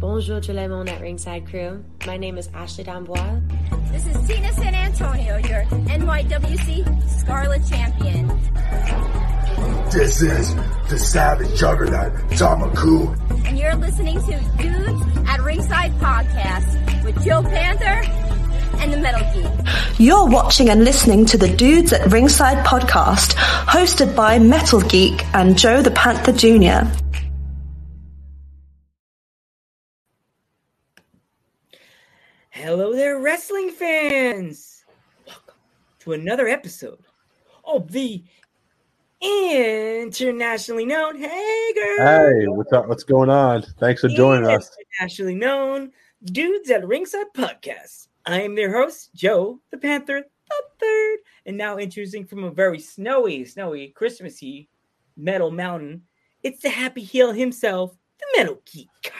Bonjour tout le monde at Ringside Crew. My name is Ashley D'Amboise. This is Tina San Antonio, your NYWC Scarlet Champion. This is the Savage Juggernaut, Tamaku. And you're listening to Dudes at Ringside Podcast with Joe Panther and the Metal Geek. You're watching and listening to the Dudes at Ringside podcast, hosted by Metal Geek and Joe the Panther Jr. Hello there, wrestling fans! Welcome to another episode of the internationally known Hey girl. Hey, what's up? What's going on? Thanks for joining us. Internationally known Dudes at Ringside Podcast. I am their host, Joe the Panther the Third, and now introducing from a very snowy, snowy, Christmassy Metal Mountain. It's the happy heel himself, the Metal Geek.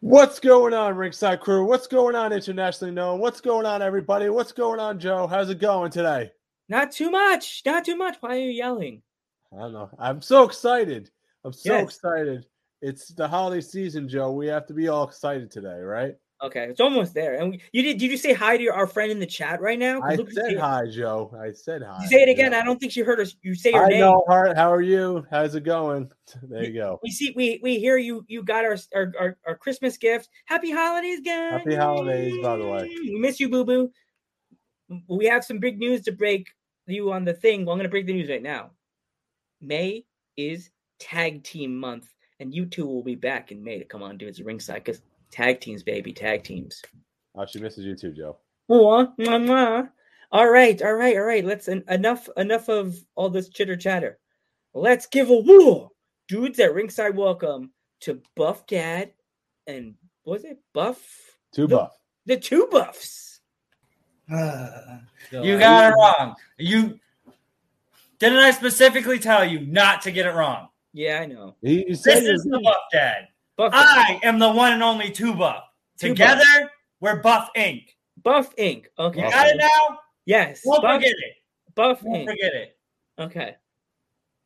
What's going on, Ringside Crew? What's going on, internationally known? What's going on, everybody? What's going on, Joe? How's it going today? Not too much, not too much. Why are you yelling? I don't know. I'm so excited. I'm so Yes. excited. It's the holiday season, Joe. We have to be all excited today, right? Okay, it's almost there. And we, you did? Did you say hi to your, our friend in the chat right now? I you said hi, Joe. I said hi. You say it again. I don't think she heard us. You say your I name. know, Hart. How are you? How's it going? There you go. We see. We we hear you. You got our our, our, our Christmas gift. Happy holidays, guys. Happy holidays, by the way. We miss you, boo boo. We have some big news to break you on the thing. Well, I'm going to break the news right now. May is tag team month, and you two will be back in May to come on, to dudes, ringside because tag teams, baby, tag teams. Oh, she misses you too, Joe. Mwah, mwah, mwah. All right, all right, all right. Let's en- enough enough of all this chitter chatter. Let's give a woo, dudes at ringside. Welcome to Buff Dad and was it Buff? Two The- buff. The two buffs. You got it wrong. You didn't I specifically tell you not to get it wrong? Yeah, I know. He, he said This is the Buff Dad. Buff I am the one and only two Buff. Two Together, we're Buff Inc. Buff Inc. Okay. You got it now? Yes. Don't Buff, forget it. Buff Don't Inc. forget it. Okay.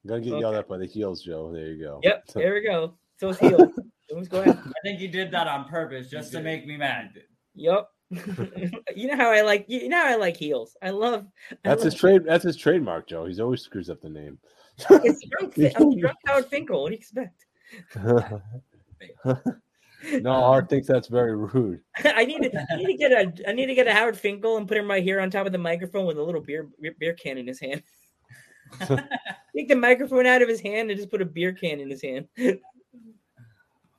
I'm gonna get Okay. yelled at by the heels, Joe. There you go. Yep. There we go. So it's healed. Let's go ahead. I think you did that on purpose just to make me mad. Yep. you know how I like you know how I like heels. I love. I That's love, his trade. That's his trademark, Joe. He's always screws up the name. It's drunk, I'm oh, drunk Howard Finkel. What do you expect? no, Hart thinks that's very rude. I need to I need to get a I need to get a Howard Finkel and put him right here on top of the microphone with a little beer beer, beer can in his hand. Take the microphone out of his hand and just put a beer can in his hand.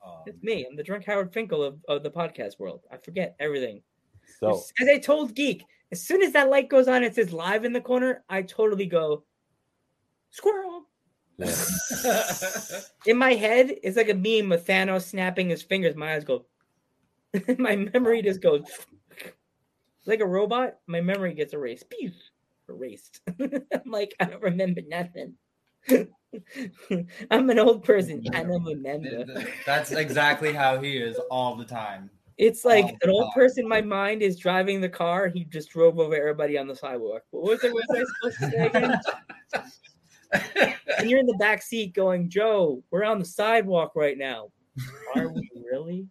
Oh, It's me. I'm the drunk Howard Finkel of, of the podcast world. I forget everything. So As I told Geek, as soon as that light goes on, it says live in the corner. I totally go squirrel. Yeah. In my head, it's like a meme of Thanos snapping his fingers. My eyes go. my memory just goes like a robot. My memory gets erased. Pew! Erased. I'm like, I don't remember nothing. I'm an old person. I don't remember. That's exactly how he is all the time. It's like an old person my mind is driving the car. He just drove over everybody on the sidewalk. What was it? What was I supposed to say again? And you're in the back seat going, Joe, we're on the sidewalk right now. Are we really?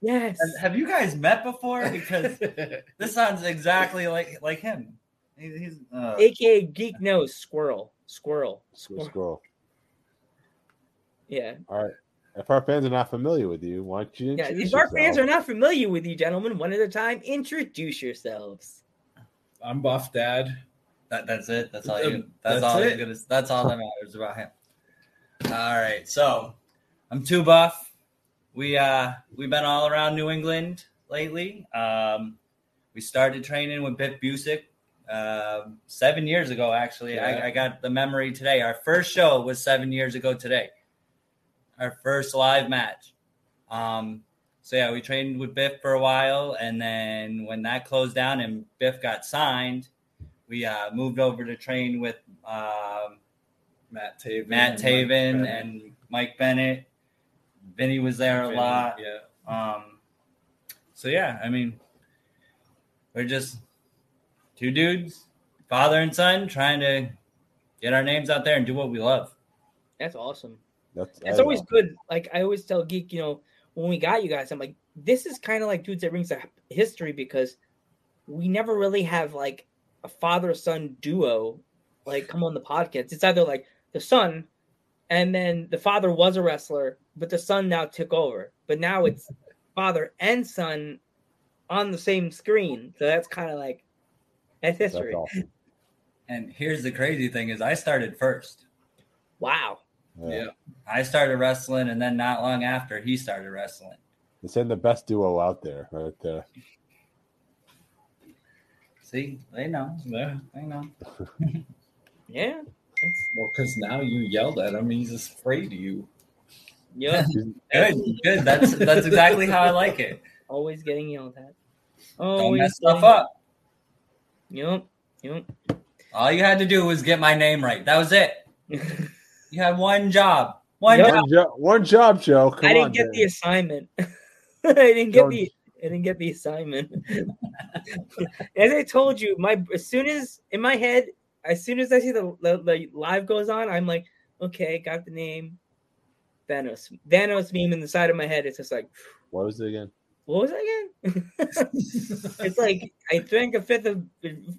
Yes. And Have you guys met before? Because this sounds exactly like like him. He- He's uh, AKA Geek Nose Squirrel. Squirrel. Scroll, Squirrel. Yeah. All right. If our fans are not familiar with you, why don't you Yeah. introduce If our fans are not familiar with you, gentlemen, one at a time, introduce yourselves. I'm Buff Dad. That, that's it. That's all. Um, You, that's, that's all. it. Gonna, that's all that matters about him. All right. So I'm too buff. We uh we've been all around New England lately. Um, we started training with Biff Busick um seven years ago. Actually, Yeah. I, I got the memory today. Our first show was seven years ago today. Our first live match. Um, so yeah, we trained with Biff for a while, and then when that closed down and Biff got signed, we uh, moved over to train with um, Matt Taven. Matt and Mike Taven Bennett. and Mike Bennett. Vinny was there a Vinny, lot. Yeah. Um, so yeah, I mean, we're just two dudes, father and son, trying to get our names out there and do what we love. That's awesome. That's, It's I always know. good. Like I always tell Geek, you know, when we got you guys, I'm like, this is kind of like dudes that rings a history because we never really have like a father son duo like come on the podcast. It's either like the son and then the father was a wrestler, but the son now took over. But now it's father and son on the same screen. So that's kind of like that's That's history. awesome. And here's the crazy thing is I started first. Wow. Yeah. I started wrestling and then not long after he started wrestling. It's in the best duo out there, right there. See, they know. Yeah. They know. Yeah. Well, because now you yelled at him, he's afraid of you. Yeah. Good, good. That's that's exactly how I like it. Always getting yelled at. Don't Always mess stuff up. Yep. Yep. All you had to do was get my name right. That was it. You had one job. One Yep. job. One, jo- one job, Joe. Come I didn't on, get Dan. the assignment. I didn't get Don't- the I didn't get the assignment. as I told you, my as soon as in my head, as soon as I see the, the, the live goes on, I'm like, okay, got the name. Thanos. Thanos meme in the side of my head. It's just like, What was it again? what was that again? it's like I drank a fifth of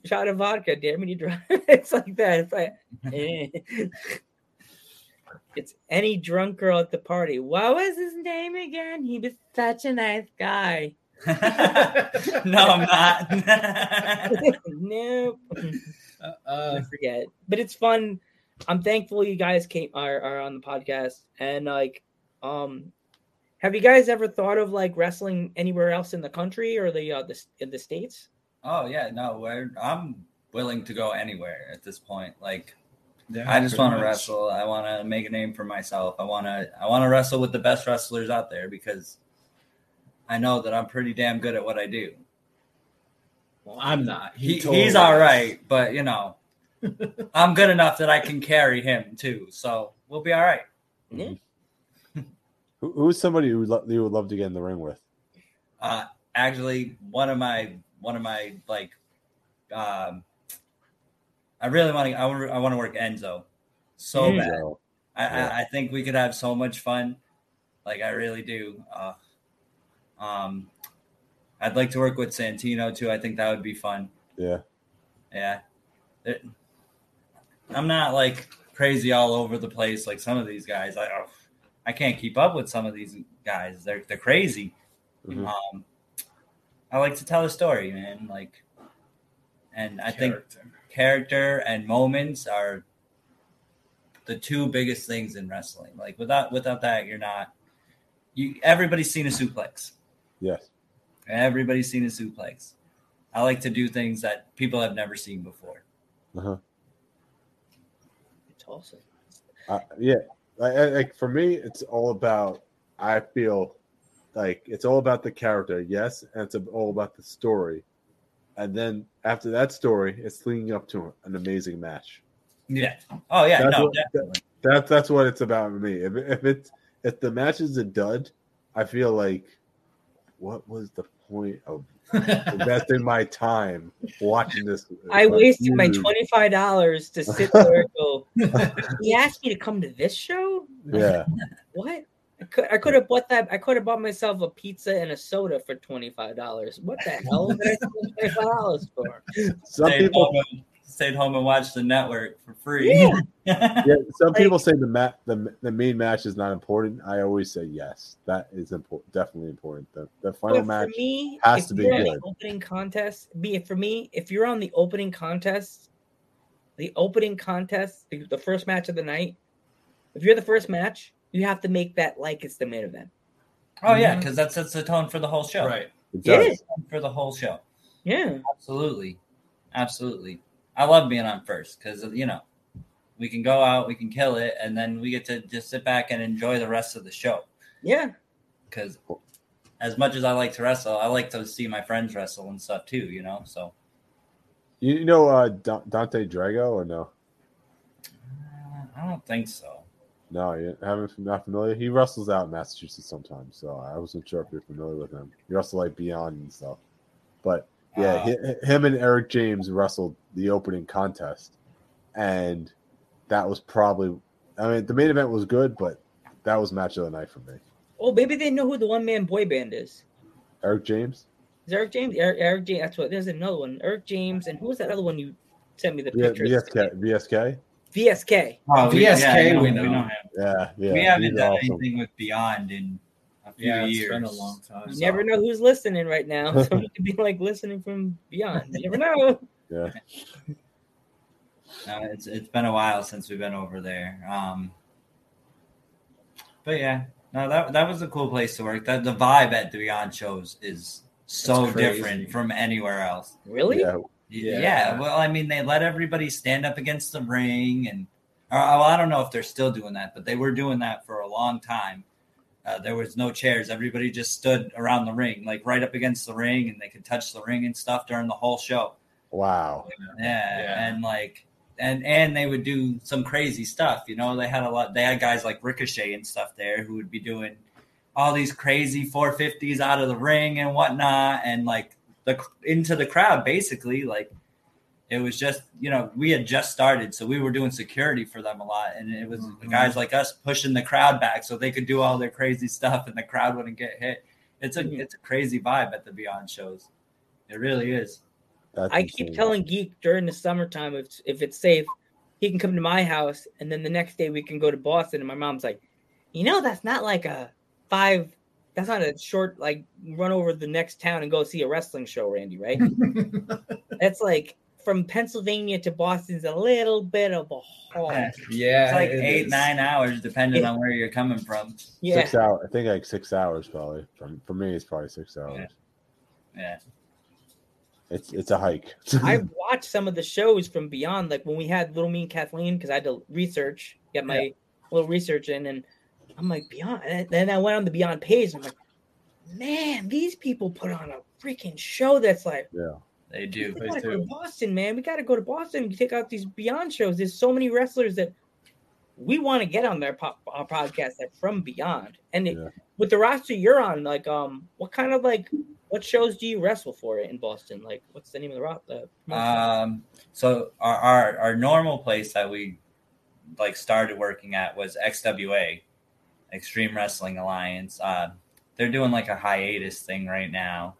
shot of vodka. Damn me to drive. it's like that. It's like eh. it's any drunk girl at the party. What was his name again? He was such a nice guy. no, I'm not. nope. Uh, I forget. But it's fun. I'm thankful you guys came are, are on the podcast. And like um have you guys ever thought of like wrestling anywhere else in the country or the uh the in the states? oh yeah, no, we're, I'm willing to go anywhere at this point. Like yeah, I just want to wrestle. I want to make a name for myself. I want to I want to wrestle with the best wrestlers out there because I know that I'm pretty damn good at what I do. Well, I'm not. He, totally he's is. all right, but you know, I'm good enough that I can carry him too. So we'll be all right. Yeah. Who, who's somebody who lo- you would love to get in the ring with? Uh, actually, one of my one of my like, um, I really want to. I want. I want to work Enzo so Mm. bad. I, Yeah. I, I think we could have so much fun. Like I really do. Uh, um, I'd like to work with Santino too. I think that would be fun. Yeah. Yeah. It- I'm not like crazy all over the place like some of these guys. I oh, I can't keep up with some of these guys. They're they're crazy. Mhm. Um, I like to tell a story, man. Like, and I think Character. character and moments are the two biggest things in wrestling. Like without without that, you're not. You everybody's seen a suplex. Yes. Everybody's seen a suplex. I like to do things that people have never seen before. Uh-huh. It's awesome. Uh, yeah. Like, like for me, it's all about. I feel like it's all about the character, yes, and it's all about the story, and then after that story, it's leading up to an amazing match. Yeah. Oh yeah. That's no. what- definitely. That's that's what it's about for me. If if it's if the match is a dud, I feel like what was the point of investing my time watching this? I uh, wasted my twenty five dollars to sit there and go. He asked me to come to this show. Yeah, What? I could I could have bought that. I could have bought myself a pizza and a soda for twenty five dollars. What the hell did I spend twenty five dollars for? some Stayed people. Home, and, stayed home and watched the network for free. Yeah. Yeah, some Like- people say the mat the the main match is not important. I always say yes, that is important, definitely important. The the final But match. me, has to be you're the good. opening contest, be it for me, if you're on the opening contest, the opening contest, the, the first match of the night, if you're the first match, you have to make that like it's the main event. oh yeah, mm-hmm. because that sets the tone for the whole show. Right. It Yeah. does. For the whole show. Yeah. Absolutely. Absolutely. I love being on first because, you know, we can go out, we can kill it, and then we get to just sit back and enjoy the rest of the show. Yeah. Because as much as I like to wrestle, I like to see my friends wrestle and stuff too, you know? So You, you know uh, Dante Drago or no? uh, I don't think so. No, you haven't not familiar. He wrestles out in Massachusetts sometimes, so I wasn't sure if you're familiar with him. He wrestles like Beyond and stuff. But yeah, Uh, hi- him and Eric James wrestled the opening contest, and that was probably. I mean, the main event was good, but that was match of the night for me. Oh, maybe they know who the one man boy band is. Eric James. Is Eric James? Eric, Eric James. That's what. There's another one. Eric James, and who was that other one you sent me the Yeah, pictures? VSK. VSK. VSK. Oh, we- VSK, yeah, we we know. know him. Yeah, yeah. we haven't done awesome. anything with Beyond in a few Yeah, it's years. been a long time. You never know who's listening right now. Someone could be like listening from beyond. You never know. Yeah. No, it's it's been a while since we've been over there. Um, but yeah, no, that that was a cool place to work. That the vibe at the Beyond shows is so different from anywhere else. Really? Yeah. Yeah. Yeah. Well, I mean, they let everybody stand up against the ring, and or, well, I don't know if they're still doing that, but they were doing that for a long time. Uh, there was no chairs; everybody just stood around the ring, like right up against the ring, and they could touch the ring and stuff during the whole show. Wow. Yeah, Yeah. and like, and and they would do some crazy stuff. You know, they had a lot. They had guys like Ricochet and stuff there who would be doing all these crazy 450s out of the ring and whatnot, and like the into the crowd basically. Like, it was just you know we had just started, so we were doing security for them a lot, and it was Mhm. guys like us pushing the crowd back so they could do all their crazy stuff, and the crowd wouldn't get hit. It's a Mhm. it's a crazy vibe at the Beyond shows. It really is. That's I keep telling Geek during the summertime if if it's safe, he can come to my house, and then the next day we can go to Boston. And my mom's like, you know, that's not like a five. That's not a short like run over the next town and go see a wrestling show, Randy. Right? that's like from Pennsylvania to Boston's a little bit of a haul. Yeah. yeah, It's like it eight, is. nine hours, depending Yeah. on where you're coming from. Yeah. Six hours. I think like six hours probably. From for me, it's probably six hours. Yeah. It's it's a hike. I've watched some of the shows from Beyond, like when we had Little Mean Kathleen, because I had to research, get my little research in, and I'm like Beyond. And then I went on the Beyond page, and I'm like, man, these people put on a freaking show that's like, yeah. They do. we gotta go to Boston, man. We gotta go to Boston. and Take out these Beyond shows. There's so many wrestlers that we want to get on their pop, our podcast that from Beyond. And it, with the roster you're on, like, um, what kind of like, what shows do you wrestle for in Boston? Like, what's the name of the roster? Um, so our, our our normal place that we like started working at was XWA, Extreme Wrestling Alliance. Uh, they're doing like a hiatus thing right now.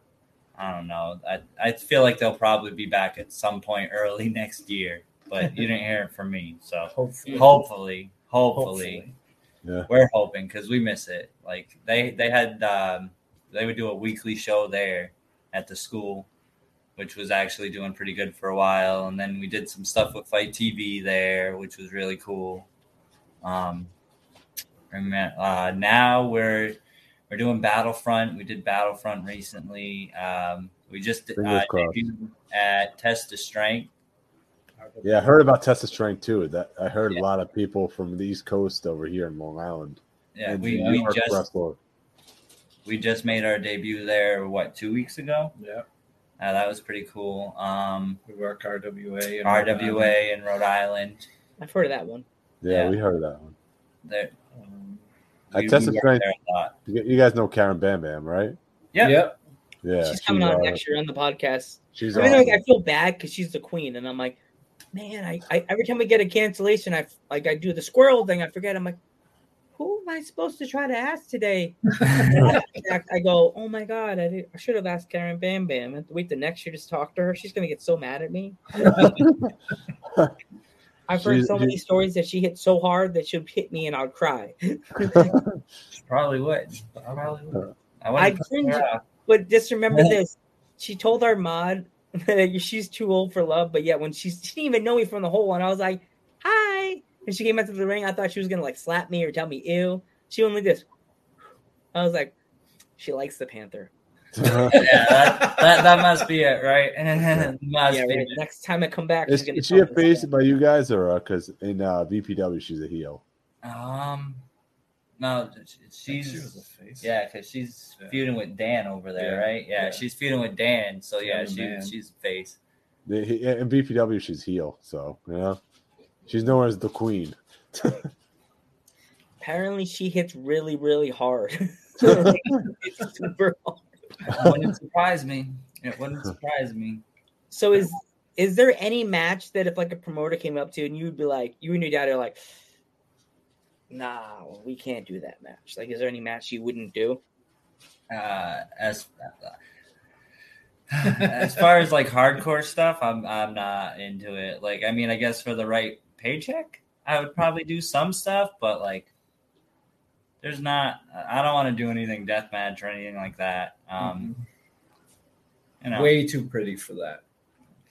I don't know. I, I feel like they'll probably be back at some point early next year, but you didn't hear it from me. So Hopefully. hopefully, hopefully, Hopefully. Yeah. we're hoping because we miss it. Like they they had um, they would do a weekly show there at the school, which was actually doing pretty good for a while. And then we did some stuff with Fight TV there, which was really cool. Um, and then, uh, now we're we're doing Battlefront. We did Battlefront recently. Um, we just uh, debuted at Test of Strength. Yeah, I heard about Test of Strength too. That I heard Yeah. a lot of people from the East Coast over here in Long Island. Yeah, we, we just wrestler. we just made our debut there. What two weeks ago? Yeah, Uh, that was pretty cool. Um, we work RWA. and RWA in Rhode Island. I've heard of that one. Yeah, Yeah. we heard of that one. There, Um, At we, Test we of worked Strength, a lot. you you guys know Karen Bam Bam, right? Yeah. Yep. Yeah, she's coming she, on uh, next year on the podcast. She's I mean, awesome. like, I feel bad because she's the queen, and I'm like, man, I, I every time I get a cancellation, I like I do the squirrel thing. I forget. I'm like, who am I supposed to try to ask today? I, I go, oh my god, I, did, I should have asked Karen Bam Bam. I have to wait the next year to talk to her. She's gonna get so mad at me. I've heard She's- so many stories that she hit so hard that she'll hit me and I'll cry. Probably would. I probably would. I I wouldn't cringe. But just remember this: she told our mod that she's too old for love, but yet when she's, she didn't even know me from the whole and I was like, "Hi," and she came out to the ring. I thought she was gonna like slap me or tell me "ew." She only this. I was like, she likes the Panther. Yeah, that, that, that must be it, right? must yeah, be right. it. Next time I come back, is, is she a face by you guys or because in uh, VPW she's a heel? Um, no, She she's was a face. yeah, because she's Yeah. feuding with Dan over there, Yeah, right? Yeah, yeah. she's feuding with Dan. So yeah, Dan she, and Dan. she's face. The- he- In BPW, she's heel, so yeah, she's known as the queen. Apparently, she hits really, really hard. super hard. It wouldn't surprise me. It wouldn't surprise me. So is is there any match that if like a promoter came up to you and you'd be like, you and your dad are like, nah, we can't do that match. Like, is there any match you wouldn't do? Uh, as as far as like hardcore stuff, I'm I'm not into it. Like, I mean, I guess for the right paycheck, I would probably do some stuff, but like, there's not. I don't want to do anything deathmatch or anything like that. Um, you know, Way too pretty for that.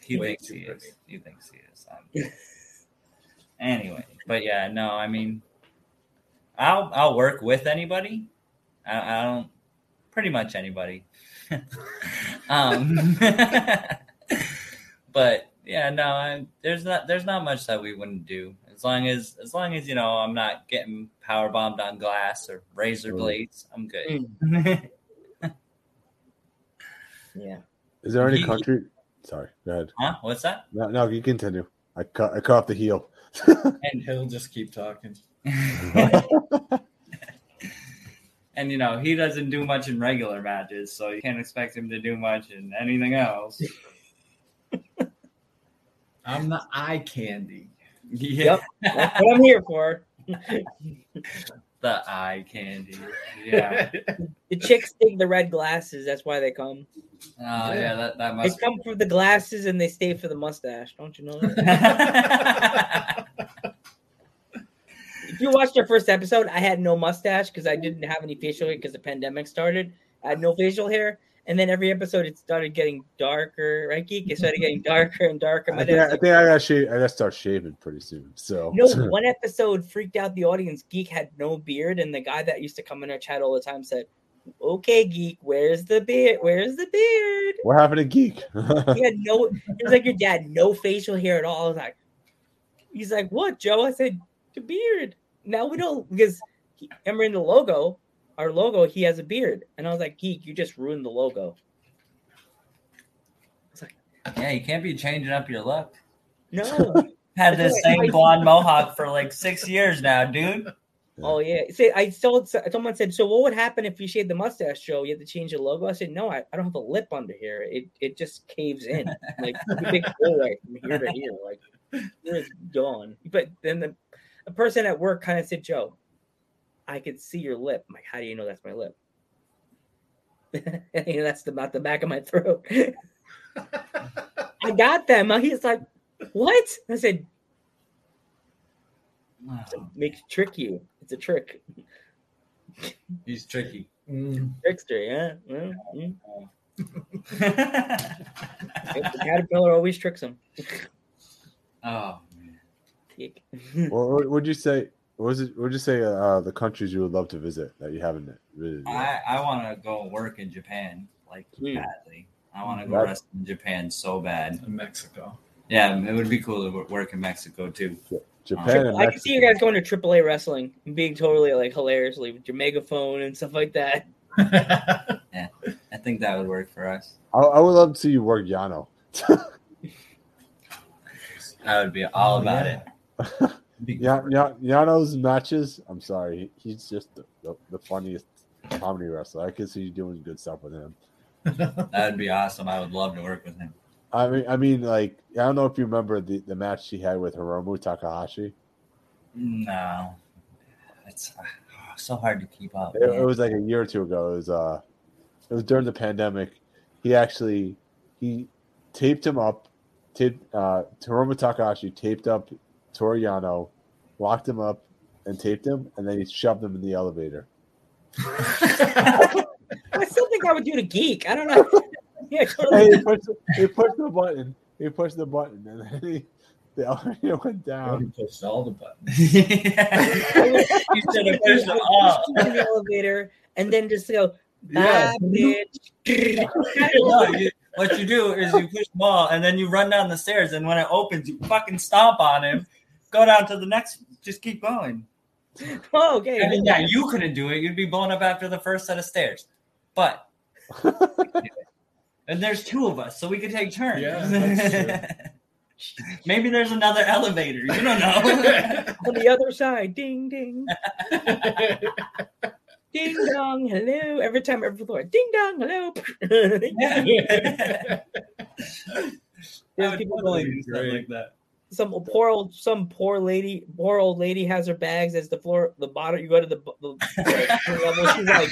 he way thinks too he is. He thinks he is. Um, anyway, but yeah, no, I mean, I'll I'll work with anybody. I, I don't pretty much anybody. um, but yeah, no, I, there's not there's not much that we wouldn't do as long as as long as you know I'm not getting power bombed on glass or razor Mm. blades. I'm good. Yeah. Is there any Ye- country? Sorry, go ahead. huh? What's that? No, no, you continue. I cut, I cut off the heel. And he'll just keep talking. and you know he doesn't do much in regular matches, so you can't expect him to do much in anything else. I'm the eye candy. Yeah, That's what I'm here for. the eye candy. Yeah, The chicks dig the red glasses. That's why they come. oh yeah, that that must. They must. come for the glasses and they stay for the mustache. Don't you know that? if you watched our first episode, I had no mustache because I didn't have any facial hair because the pandemic started. I had no facial hair. And then every episode it started getting darker, right, Geek? It started getting darker and darker. I think, I, dad's think I gotta shave. I gotta start shaving pretty soon. So no, one episode freaked out the audience. Geek had no beard, and the guy that used to come in our chat all the time said, Okay, Geek, where's the beard? Where's the beard? what happened to geek? he had no it was like your dad no facial hair at all i was like he's like what joe i said the beard now we don't because he, remember in the logo our logo he has a beard. And i was like geek you just ruined the logo. Like, yeah, you can't be changing up your look. no. Had the same blonde mohawk for like six years now, dude. oh yeah. See i told someone said so what would happen if you shaved the mustache joe? You have to change the logo? I said no i, I don't have a lip under here. It it just caves in. Like a big hole right from here to here. Like it's gone. But then the, the person at work kind of said joe i could see your lip. I'm like how do you know that's my lip? You know, that's about the back of my throat. I got them he's like what? I said make trick you. It's a trick. He's tricky. Mm. trickster yeah well, mm. the caterpillar always tricks him. Oh, what what would you say? What was it? What would you say? Uh, the countries you would love to visit that you haven't visited? yet? I, I want to go work in Japan like Hmm. badly. I want to go That- wrestle in Japan so bad. In Mexico. Yeah, it would be cool to work in Mexico too. Japan and I can see you guys going to AAA wrestling and being totally like hilariously with your megaphone and stuff like that. yeah, I think that would work for us. I, I would love to see you work Yano. I would be all Oh, about yeah. it. Ya- Ya- Yano's matches. I'm sorry, he's just the, the, the funniest comedy wrestler. I can see you doing good stuff with him. That would be awesome. I would love to work with him. I mean, I mean, like I don't know if you remember the, the match he had with Hiromu Takahashi. No, it's uh, so hard to keep up. It, it was like a year or two ago. It was uh, it was during the pandemic. He actually he taped him up. Taped uh, Hiromu Takahashi taped up Toru Yano, locked him up, and taped him, and then he shoved him in the elevator. I still think I would do to geek. I don't know. yeah, totally. he pushed, he pushed the button. He pushed the button, and then he, the elevator went down. He down. pushed all the buttons. you should have pushed them all. in the elevator and then just go, Yeah. bitch. No, you- what you do is you push them all, and then you run down the stairs, and when it opens, you fucking stomp on him. Go down to the next. Just keep going. oh, okay. I mean, yeah, you couldn't do it. You'd be blown up after the first set of stairs. But and there's two of us, so we could take turns. Yeah, that's Maybe there's another elevator. You don't know. On the other side, ding, ding. Ding dong, hello. Every time, every floor, ding dong, hello. Yeah. I There's would people totally going, do stuff like that. Some poor old some poor lady poor old lady has her bags as the floor the bottom you go to the, the, the level she's like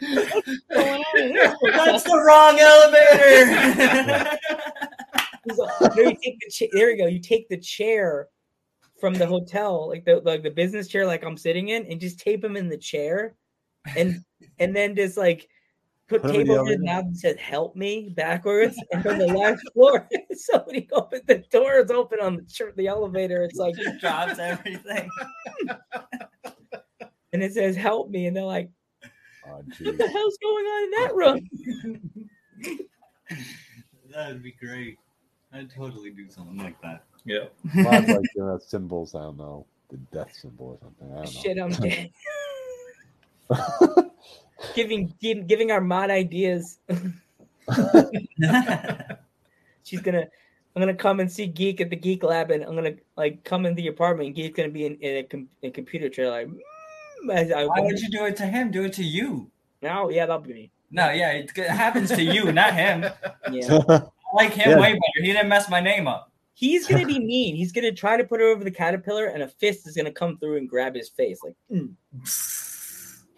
"What's going on in here?" That's the wrong elevator. He's like, "No, you take the cha- there you go you take the chair from the hotel like the like the business chair like i'm sitting in and just tape him in the chair and and then just like put Put him in tape the over his mouth and said help me backwards and from the last floor somebody opened the door is open on the, tr- the elevator it's like Just drops everything. and it says help me and they're like Oh, what the hell's going on in that room That would be great. I'd totally do something like that. Yeah. Mine's like uh, symbols. I don't know the death symbol or something. I don't know. shit i'm dead giving giving our mod ideas she's gonna I'm gonna come and see Geek at the Geek Lab, and I'm gonna like come in the apartment. And Geek's gonna be in, in a, com- a computer chair, like. "Mm," as I, Why would you do it to him? Do it to you. No, yeah, that'll be me. No, yeah, it, it happens to you, not him. Yeah, I like him Yeah. way better. He didn't mess my name up. he's gonna be mean. He's gonna try to put her over the caterpillar, and a fist is gonna come through and grab his face. Like, "Mm."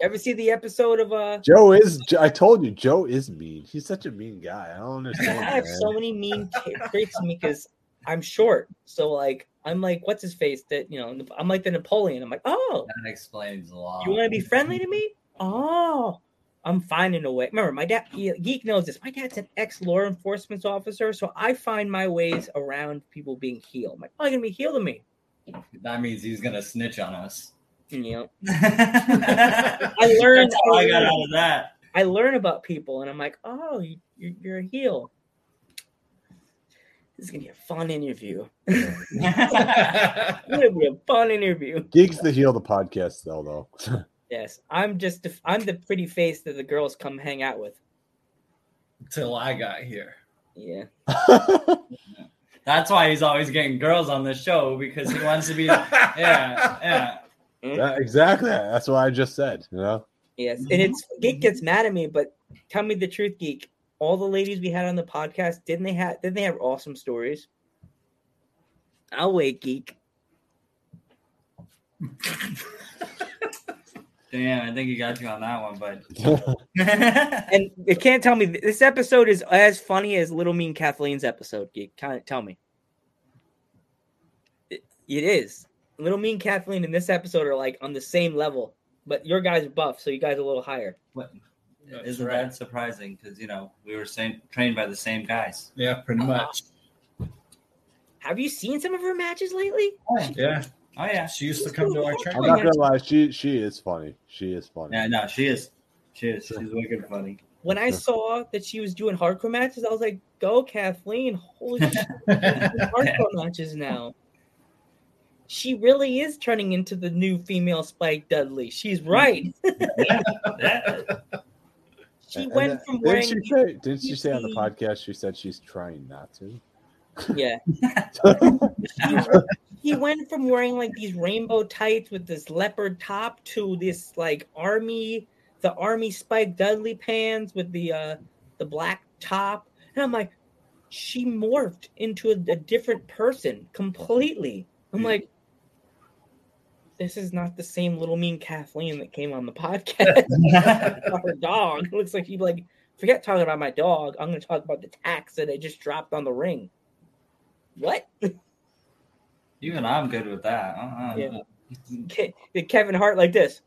Ever see the episode of uh? Joe is. I told you, Joe is mean. He's such a mean guy. I don't understand. I have man. so many mean traits in me because I'm short. So like, I'm like, what's his face? That you know, I'm like the Napoleon. I'm like, oh, That explains a lot. You want to be friendly to me? Oh, I'm finding a way. Remember, my dad, Geek knows this. My dad's an ex law enforcement officer, so I find my ways around people being healed. I'm like, oh, you're gonna be healed to me. That means he's gonna snitch on us. You know, I I learned. That's how I got out of that. I learn about people, and I'm like, oh, you, you're, you're a heel. This is gonna be a fun interview. It's gonna be a fun interview. Geeks the heel of the podcast, though. Though. Yes, I'm just the, I'm the pretty face that the girls come hang out with. Till I got here. Yeah. That's why he's always getting girls on the show because he wants to be. Yeah, yeah. Eh? That- exactly. That's what I just said. You know. Yes, and it's mm-hmm. Geek gets mad at me, but tell me the truth, Geek. All the ladies we had on the podcast didn't they have didn't they have awesome stories? I'll wait, Geek. Damn, I think he got you on that one, but And you can't tell me this episode is as funny as Little Mean Kathleen's episode, Geek. Can't tell me. It, it is. Little mean Kathleen in this episode are like on the same level, but your guys are buff, so you guys are a little higher. What? That's Isn't right. that surprising? Because you know we were same, trained by the same guys. Yeah, pretty much. Have you seen some of her matches lately? Oh, yeah. Oh yeah, She used to come to our I'm not gonna lie. She she is funny. She is funny. yeah. No, she is. She is. She's wicked funny. When I saw that she was doing hardcore matches, I was like, "Go, Kathleen! Holy shit, hardcore matches now." She really is turning into the new female Spike Dudley. She's right. She And went then- from didn't wearing she say? Didn't she say on the podcast? She said she's trying not to. yeah. he went from wearing like these rainbow tights with this leopard top to this like army, the army Spike Dudley pants with the uh the black top, and I'm like, she morphed into a, a different person completely. I'm like, this is not the same little mean Kathleen that came on the podcast. about her dog. It looks like she'd like, forget talking about my dog. I'm going to talk about the tacks that I just dropped on the ring. What? Even I'm good with that. Uh-uh. Yeah. Did Kevin Hart like this?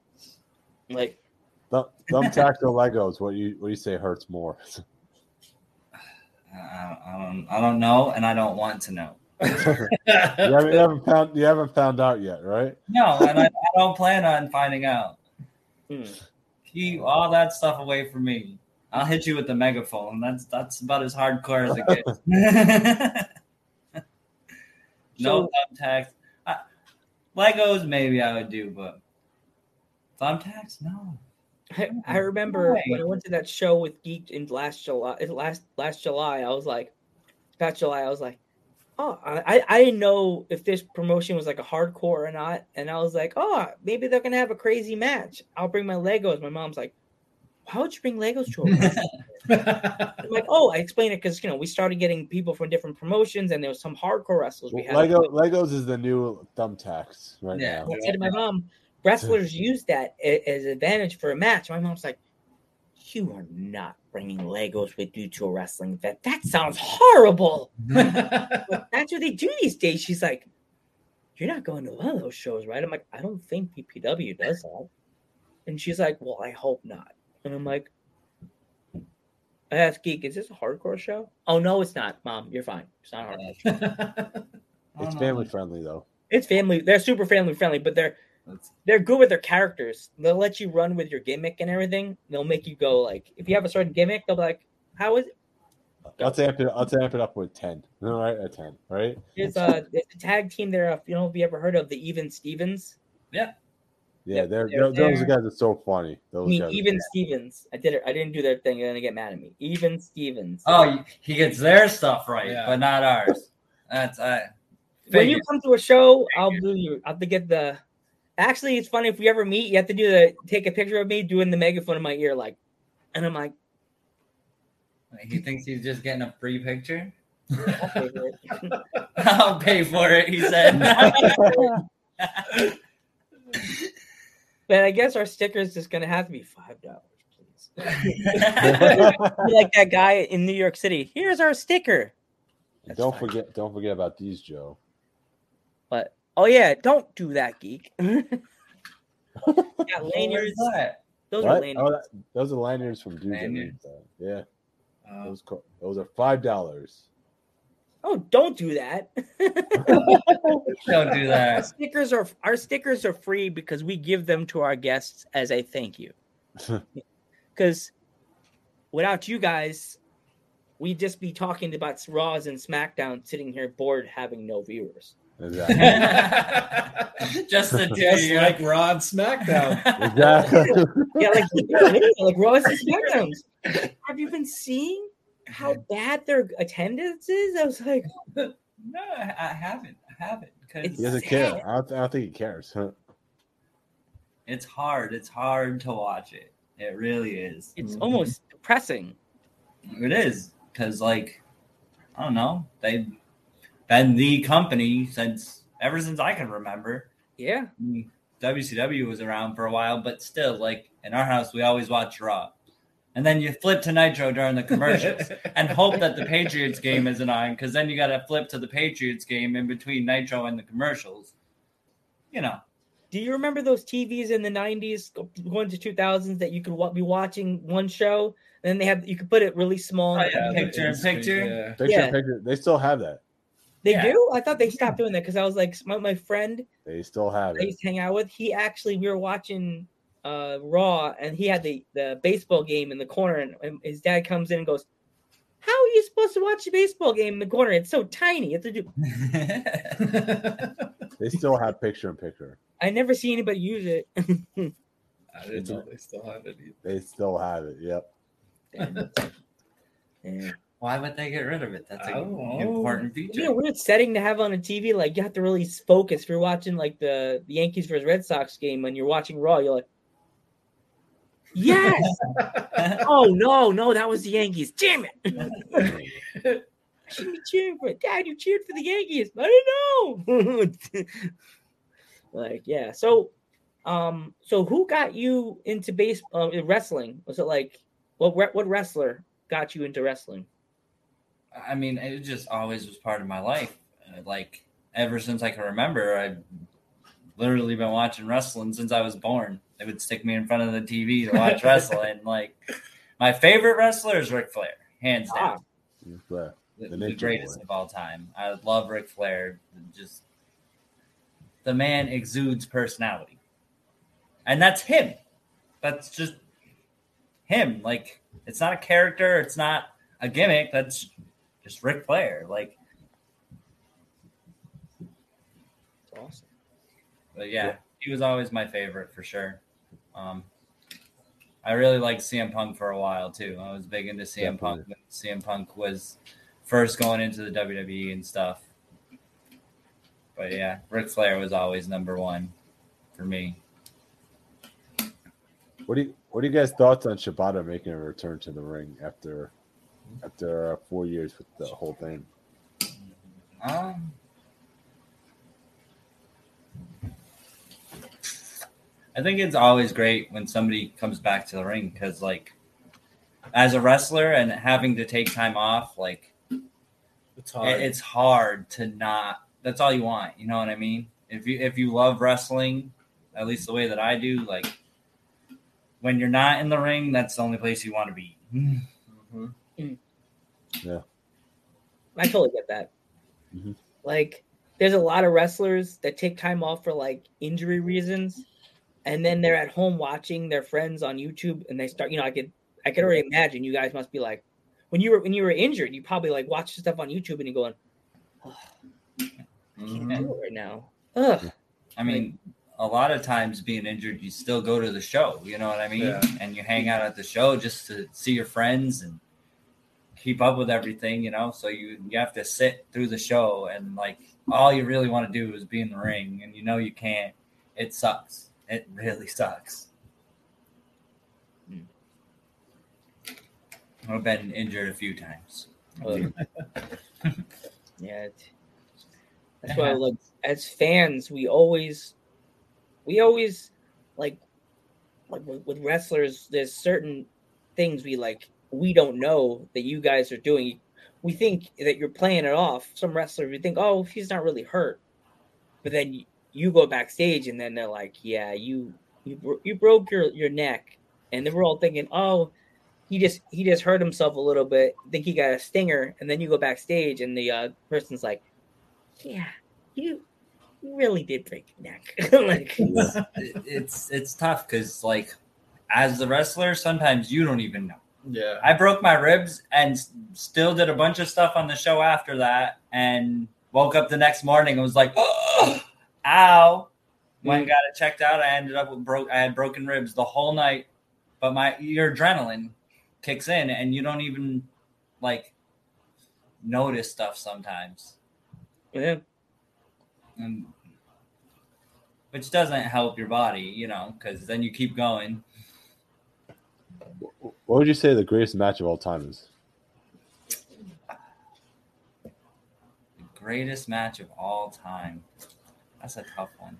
Like, Thumb- Thumbtacks or Legos? What you what do you say hurts more? I, I don't. I don't know, and I don't want to know. You, haven't, you haven't found you haven't found out yet, right? No, and I, I don't plan on finding out. hmm. Keep all that stuff away from me. I'll hit you with the megaphone. That's that's about as hardcore as it gets. no thumbtacks. I, Legos, maybe I would do, but thumbtacks, no. I, I remember Why? when I went to that show with Geek in last July. Last last July, I was like, past July, I was like, oh, I I didn't know if this promotion was like a hardcore or not, and I was like, oh, maybe they're gonna have a crazy match. I'll bring my Legos. My mom's like, why would you bring Legos to a wrestling match?" I'm like, oh, I explained it because you know we started getting people from different promotions, and there was some hardcore wrestlers we had. Lego Legos is the new thumbtacks right Yeah. now. I said to my mom, wrestlers use that as advantage for a match. My mom's like, you are not bringing Legos with you to a wrestling event. That sounds horrible. Mm-hmm. But that's what they do these days. She's like, you're not going to one of those shows, right? I'm like, I don't think PPW does that. And she's like, well, I hope not. And I'm like, I asked Geek, is this a hardcore show? Oh no, it's not, Mom. You're fine. It's not a hardcore. It's oh, family friendly though. It's family. They're super family friendly, but they're That's- they're good with their characters. They'll let you run with your gimmick and everything. They'll make you go like if you have a certain gimmick, they'll be like, "How is it?" I'll amp it. Let's amp it up with ten. All right, at ten. Right. There's a, there's a tag team there. If you know, have you ever heard of the Even Stevens? Yeah, Yep, they're, they're those guys are so funny. Those I mean, guys Even. Stevens. I did it. I didn't do their thing. They're gonna get mad at me. Even Stevens. Oh, he gets their stuff right, Yeah. but not ours. That's I. when you come to a show, I'll do you. I'll have to get the. Actually, it's funny if we ever meet. You have to do the take a picture of me doing the megaphone in my ear, like, and I'm like, He thinks he's just getting a free picture. I'll pay for it. I'll pay for it. He said. But I guess our sticker is just gonna have to be five dollars, please. Like that guy in New York City. Here's our sticker. And don't forget. Don't forget about these, Joe. But oh yeah, don't do that, geek. yeah, lanyards. that? Those are What? lanyards. Oh, that, those are lanyards from Dudes. and Lanyards? Yeah, Uh, those co- those are five dollars. Oh, don't do that. Don't do our that. stickers are our stickers are free because we give them to our guests as a thank you. Because without you guys, we'd just be talking about Raws and SmackDown, sitting here bored, having no viewers. Exactly. just the two just like Raw and SmackDown. exactly. Yeah, like yeah, like Raws and SmackDowns. Have you been seeing how bad their attendance is? I was like, No, I I haven't. I haven't because He doesn't care. I don't, I don't think he cares. Huh? it's hard. It's hard to watch it. It really is. it's Mhm. almost depressing. It is because, like, I don't know. They've been the company since ever since I can remember. Yeah. I mean, WCW was around for a while, but still, like in our house, we always watch Raw, and then you flip to Nitro during the commercials and hope that the Patriots game isn't on, because then you got to flip to the Patriots game in between Nitro and the commercials. You know, Do you remember those TVs in the '90s, going to 2000s, that you could wa- be watching one show, and then they have you could put it really small. Oh, yeah, picture in picture. Yeah. Picture, Yeah. picture. They still have that. They Yeah. do. I thought they stopped doing that because I was like, my, my friend They still have it. I used to hang out with. He actually, we were watching uh Raw, and he had the the baseball game in the corner, and, and his dad comes in and goes. How are you supposed to watch a baseball game in the corner? It's so tiny. You have to do. They still have picture in picture. I never see anybody use it. I didn't know they still have it either. They still have it. Yep. Yeah. Why would they get rid of it? That's an don't know. important It'd feature. be a weird setting to have on a TV. Like you have to really focus. If you're watching like the, the Yankees versus Red Sox game and you're watching Raw, you're like, yes. oh no, no, that was the Yankees. Damn it! I shouldn't be cheering for it. Dad, you cheered for the Yankees. I don't know. like yeah. So, um, so who got you into base uh, wrestling? Was it like what what wrestler got you into wrestling? I mean, it just always was part of my life. Uh, Like ever since I can remember, I've literally been watching wrestling since I was born. They would stick me in front of the TV to watch wrestling. Like my favorite wrestler is Ric Flair, hands Ah, down, Yeah. the, the the greatest Boy. of all time. I love Ric Flair. Just the man exudes personality, and that's him. That's just him. Like it's not a character. It's not a gimmick. That's just Ric Flair. Like, That's awesome. but yeah, Yeah. he was always my favorite for sure. Um, I really liked CM Punk for a while too. I was big into CM Punk. when CM Punk was first going into the WWE and stuff. But yeah, Ric Flair was always number one for me. What do you What are you guys' thoughts on Shibata making a return to the ring after after uh, four years with the whole thing? Um, I think it's always great when somebody comes back to the ring because, like, as a wrestler and having to take time off, like, It's it- hard. it's hard to not. That's all you want. You know what I mean? If you if you love wrestling, at least the way that I do, like, when you're not in the ring, that's the only place you want to be. Mhm. I totally get that. Mhm. Like, there's a lot of wrestlers that take time off for like injury reasons, and then they're at home watching their friends on YouTube, and they start. You know, I could, I could already imagine you guys must be like, when you were when you were injured, you probably like watch stuff on YouTube and you're going, oh, I can't Mhm. do it right now. Ugh. I mean, a lot of times being injured, you still go to the show. You know what I mean? Yeah. And you hang out at the show just to see your friends and keep up with everything. You know, so you you have to sit through the show and like all you really want to do is be in the ring, and you know you can't. It sucks. It really sucks. Hmm. I've been injured a few times. Ugh. yeah. That's why, like, as fans, we always, we always, like, like with wrestlers, there's certain things we like we don't know that you guys are doing. We think that you're playing it off. Some wrestlers, we think, oh, he's not really hurt, but then you, go backstage and then they're like, yeah, you you you broke your your neck, and then we're all thinking, oh, he just he just hurt himself a little bit. Think he got a stinger, and then you go backstage and the uh, person's like, yeah, you really did break your neck. like, It- it's it's tough because like as the wrestler, sometimes you don't even know. Yeah. I broke my ribs and still did a bunch of stuff on the show after that, and woke up the next morning and was like, oh, "Ow!" Went and mm. got it checked out. I ended up with broke. I had broken ribs the whole night, but my your adrenaline kicks in, and you don't even like notice stuff sometimes, yeah, and which doesn't help your body, you know, because then you keep going. What would you say the greatest match of all time is? The greatest match of all time. That's a tough one.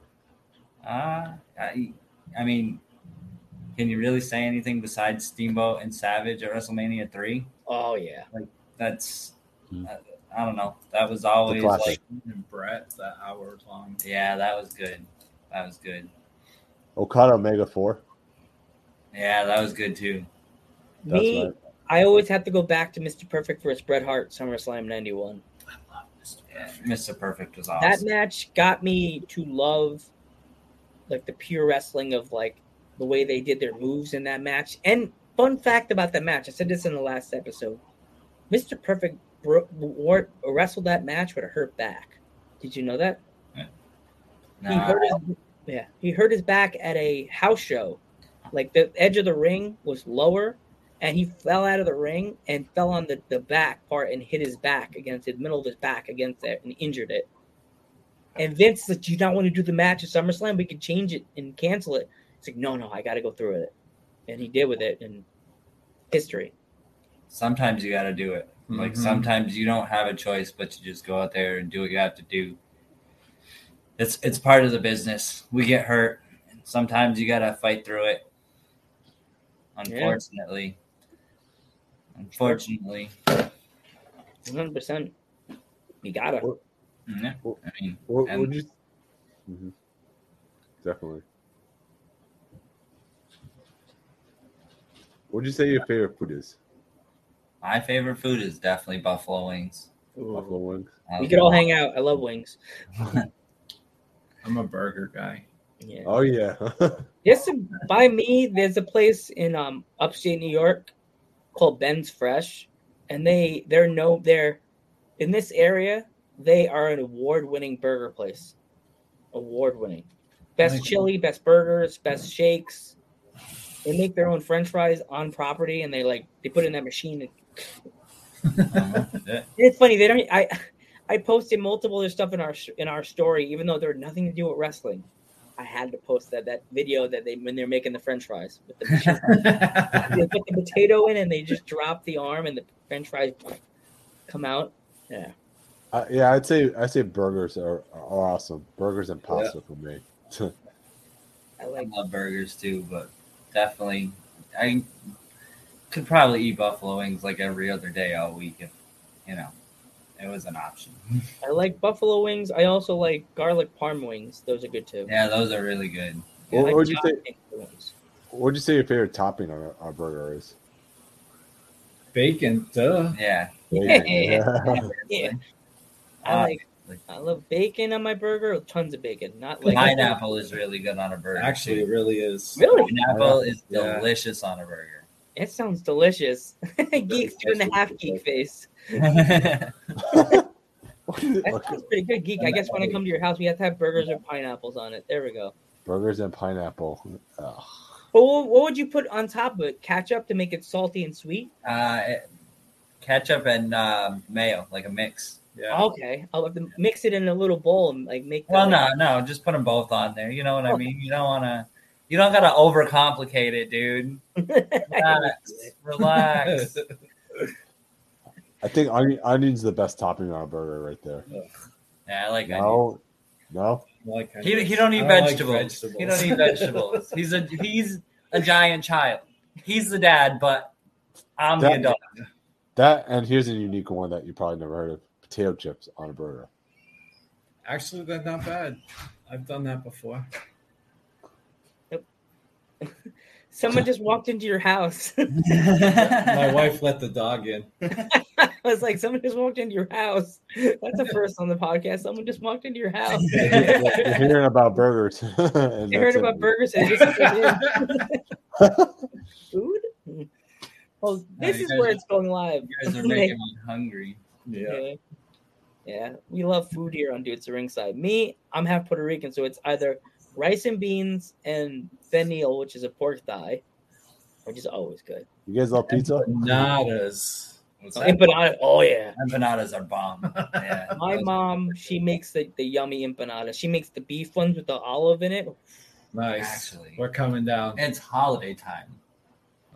Uh, I, I mean, can you really say anything besides Steamboat and Savage at WrestleMania 3? oh yeah, like That's, Hmm. uh, I don't know. That was always classic. like, And Bret, that hour long. yeah, that was good. That was good. Okada Omega Four. Yeah, that was good too. That's me. right. I always have to go back to Mr. Perfect versus Bret Hart SummerSlam '91. Yeah, Mr. Perfect was awesome. That match got me to love like the pure wrestling of like the way they did their moves in that match. And fun fact about that match, I said this in the last episode. Mr. Perfect bro- wore, wrestled that match with a hurt back. Did you know that? He hurt his, yeah, he hurt his back at a house show. Like the edge of the ring was lower, and he fell out of the ring and fell on the, the back part and hit his back against the middle of his back against it and injured it. And Vince said, "Do you not want to do the match at SummerSlam? We can change it and cancel it." It's like, "No, no, I got to go through with it," and he did with it. And history. sometimes you got to do it. Like Mhm. sometimes you don't have a choice but to just go out there and do what you have to do. It's it's part of the business. We get hurt. Sometimes you got to fight through it. Unfortunately. Unfortunately. One hundred percent. You got it. Yeah. I mean, What and- would you? Mhm. Definitely. What would you say your favorite food is? my favorite food is definitely buffalo wings. Buffalo wings. I We could all hang out. I love wings. I'm a burger guy. Yeah. Oh yeah. Just by me, there's a place in um upstate New York called Ben's Fresh, and they they're no they're in this area. They are an award-winning burger place. Award-winning, best chili, best burgers, best shakes. They make their own French fries on property, and they like they put it in that machine. And it's funny they don't. I I posted multiple of their stuff in our in our story, even though they're nothing to do with wrestling. I had to post that that video that they when they're making the French fries with the they put the potato in and they just drop the arm and the French fries come out. Yeah, Uh, yeah, I'd say I'd say burgers are, are awesome. Burgers and pasta for me. I I like. love burgers too, but definitely I could probably eat buffalo wings like every other day all week if you know it was an option. I like buffalo wings. I also like garlic parm wings. Those are good too. Yeah, those are really good. I What like would you say? What would you say your favorite topping on a, on a burger is? Bacon, duh. Yeah. Bacon. Yeah. Yeah, I like. I love bacon on my burger. Tons of bacon, not like Pineapple is really good on a burger. Actually, too. it really is. Really, pineapple is Yeah. delicious on a burger. it sounds delicious. Geek's two and a half geek face. Yeah, That sounds pretty good, geek. I guess when I come to your house, we have to have burgers with pineapples on it. There we go. Burgers and pineapple. Ugh. But what, what would you put on top of it? Ketchup to make it salty and sweet? uh, it- ketchup and uh, mayo, like a mix. Yeah. Okay, I'll have to mix it in a little bowl and like make. Well, that- no, no, just put them both on there. You know what I Oh. mean? You don't want to. You don't gotta overcomplicate it, dude. Relax, relax. I think onion, onion's the best topping on a burger right there. Yeah, I like onions. No, no. I like He, he don't eat I like vegetables. He don't eat vegetables. He's a he's a giant child. He's the dad, but I'm the adult. That and here's a unique one that you probably never heard of: potato chips on a burger. Actually, that's not bad. I've done that before. Someone just walked into your house. My wife let the dog in. I was like, someone just walked into your house. That's the first on the podcast. Someone just walked into your house. You're hearing about burgers. and I heard about burgers and just in. food. Well, this you is where are- it's going live. You guys are making me hungry. Yeah. Yeah. Yeah, we love food here on Dudes at Ringside. Me, I'm half Puerto Rican, so it's either rice and beans and pernil, which is a pork thigh, which is always good. You guys love pizza? Nadas. What's Oh, that? empanada, oh yeah. Empanadas are bomb. Yeah, My mom, she makes the, the yummy empanada. She makes the beef ones with the olive in it. Nice. Actually. We're coming down. It's holiday time.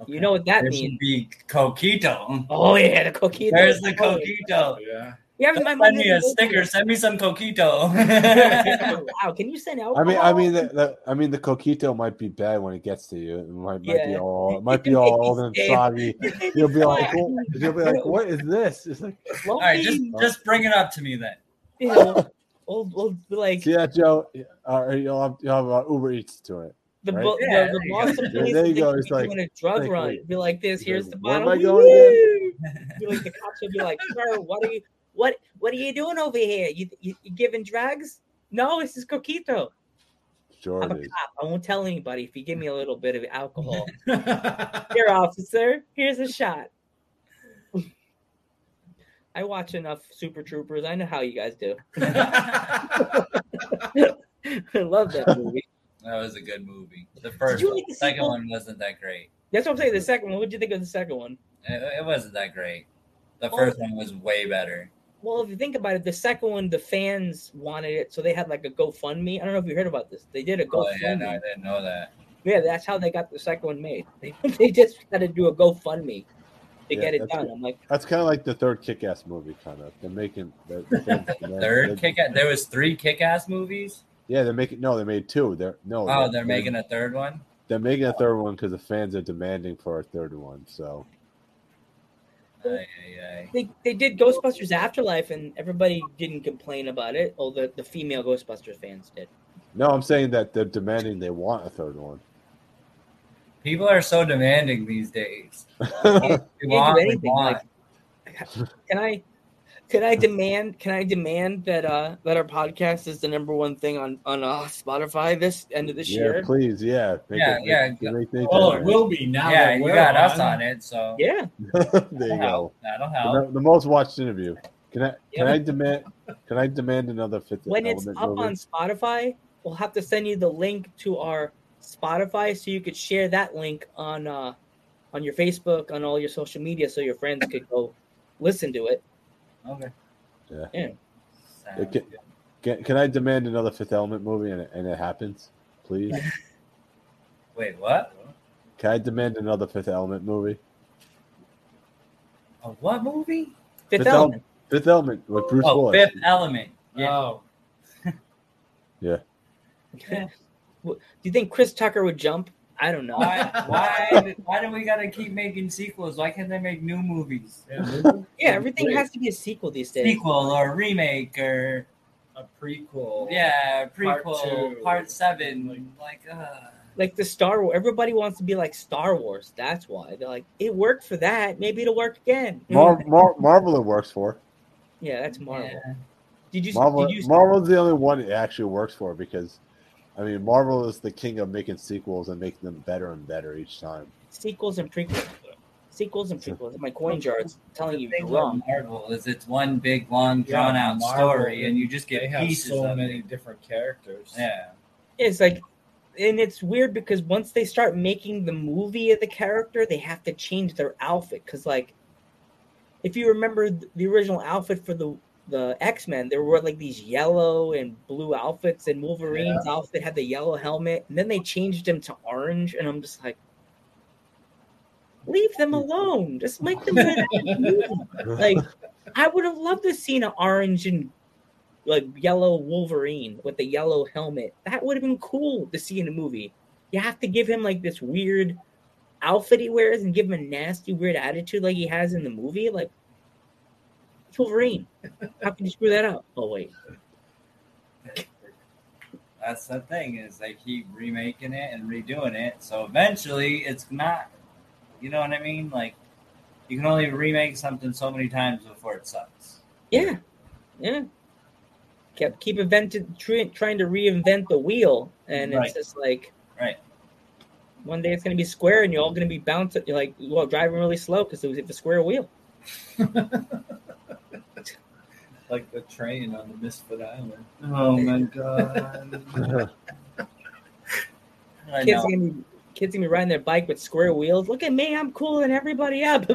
You know what that There means? should be coquito. Oh yeah, the coquito. There's the Oh, coquito. Yeah. Yeah, Don't my Send me a doesn't sticker. it. Send me some coquito. wow, can you send alcohol? I mean, I mean, the, the, I mean, the coquito might be bad when it gets to you. It might, might be all, it might be all makes old and it- soggy. You'll be like, what, you'll be like, what is this? It's like, All right, just just bring it up to me then. you know, we'll, we'll like see that, Joe? Uh, you'll have, you'll have uh, Uber Eats to it. the, right? bo- Yeah, the, the there you Boston go. police. There you go, it's like- doing a drug like, run. wait. Be like this. Here's like, the where am bottle. I going! Be like the cops would be like, sir, what are you? What what are you doing over here? You you, you giving drugs? No, this is coquito. Sure I'm a it is. cop. I won't tell anybody if you give me a little bit of alcohol. Here, officer. Here's a shot. I watch enough Super Troopers. I know how you guys do. I love that movie. That was a good movie. The first one, like the the second sequel? one wasn't that great. That's what I'm saying. The second one. What did you think of the second one? It, it wasn't that great. The Well- first one was way better. Well, if you think about it, the second one, the fans wanted it, so they had like a GoFundMe. I don't know if you heard about this. They did a GoFundMe. Oh GoFundMe. yeah, no, I didn't know that. Yeah, that's how they got the second one made. They, they just had to do a GoFundMe to Yeah, get it done. good. I'm like, That's kind of like the third Kick-Ass movie, kind of. They're making they're, they're- they're- Third they're- kick. There was three kick-ass movies. Yeah, they're making no, they made two. They're no, Oh, they're making a third one. they're making a third one because the fans are demanding for a third one. So They, they did Ghostbusters Afterlife, and everybody didn't complain about it. Oh, the, the female Ghostbusters fans did. no, I'm saying that they're demanding they want a third one. People are so demanding these days. Can't, They want, they anything. want. Like, can I? Can I demand? Can I demand that uh that our podcast is the number one thing on on uh, Spotify this end of this yeah, year? please, yeah, make Yeah, it- yeah. make- make things Well, it will be now. yeah, that you we're got us on it, so Yeah, there you that'll go. help. That'll The, help. the most watched interview. Can I can Yeah. I demand can I demand another fifth when it's up movie? on Spotify, we'll have to send you the link to our Spotify so you could share that link on uh on your Facebook, on all your social media, so your friends could go listen to it. Okay. Yeah. Yeah. Sounds Okay. good. Can, can I demand another Fifth Element movie and it, and it happens? please. Wait, what? Can I demand another Fifth Element movie? A what movie? Fifth, Fifth Element. Fifth Element with Bruce oh, Willis. Fifth Element. Yeah. Oh, Yeah. Do you think Chris Tucker would jump? I don't know. Why? Why? Why do we gotta keep making sequels? Why can't they make new movies? Yeah, everything has to be a sequel these days. Sequel or remake or a prequel. yeah, Part prequel, two. part, seven. Like, uh, Like the Star Wars, everybody wants to be like Star Wars. That's why they're like, it worked for that. Maybe it'll work again. Mar- Mar- Marvel it works for. yeah, that's Marvel. yeah. Did you? Marvel, did you? Marvel's the only one it actually works for because, I mean, Marvel is the king of making sequels and making them better and better each time. sequels and prequels. Sequels and prequels. My coin jar is telling you you're wrong. Marvel is it's one big, long, drawn out Marvel, story, and you just They get have pieces so of many it. different characters. Yeah. It's like, and it's weird because once they start making the movie of the character, they have to change their outfit. Because like, if you remember the original outfit for the the X Men, there were like these yellow and blue outfits, and Wolverine's outfit had the yellow helmet, and then they changed him to orange, and I'm just like. Leave them mm. alone. Just make them an active movie. like I would have loved to seen an orange and like yellow Wolverine with the yellow helmet. That would have been cool to see in a movie. You have to give him like this weird outfit he wears and give him a nasty, weird attitude like he has in the movie. Like it's Wolverine. How can you screw that up? Oh wait. That's the thing is they keep remaking it and redoing it, so eventually it's not. You know what I mean? Like you can only remake something so many times before it sucks. Yeah. Yeah. Kept keep invented try, trying to reinvent the wheel. And Right. it's just like Right. one day it's gonna be square and you're all gonna be bouncing you're like well driving really slow because it was the square wheel. Like the train on the Misfit Island. Oh my god! I kids know. gonna be kids gonna be riding their bike with square wheels. Look at me, I'm cooler than everybody up.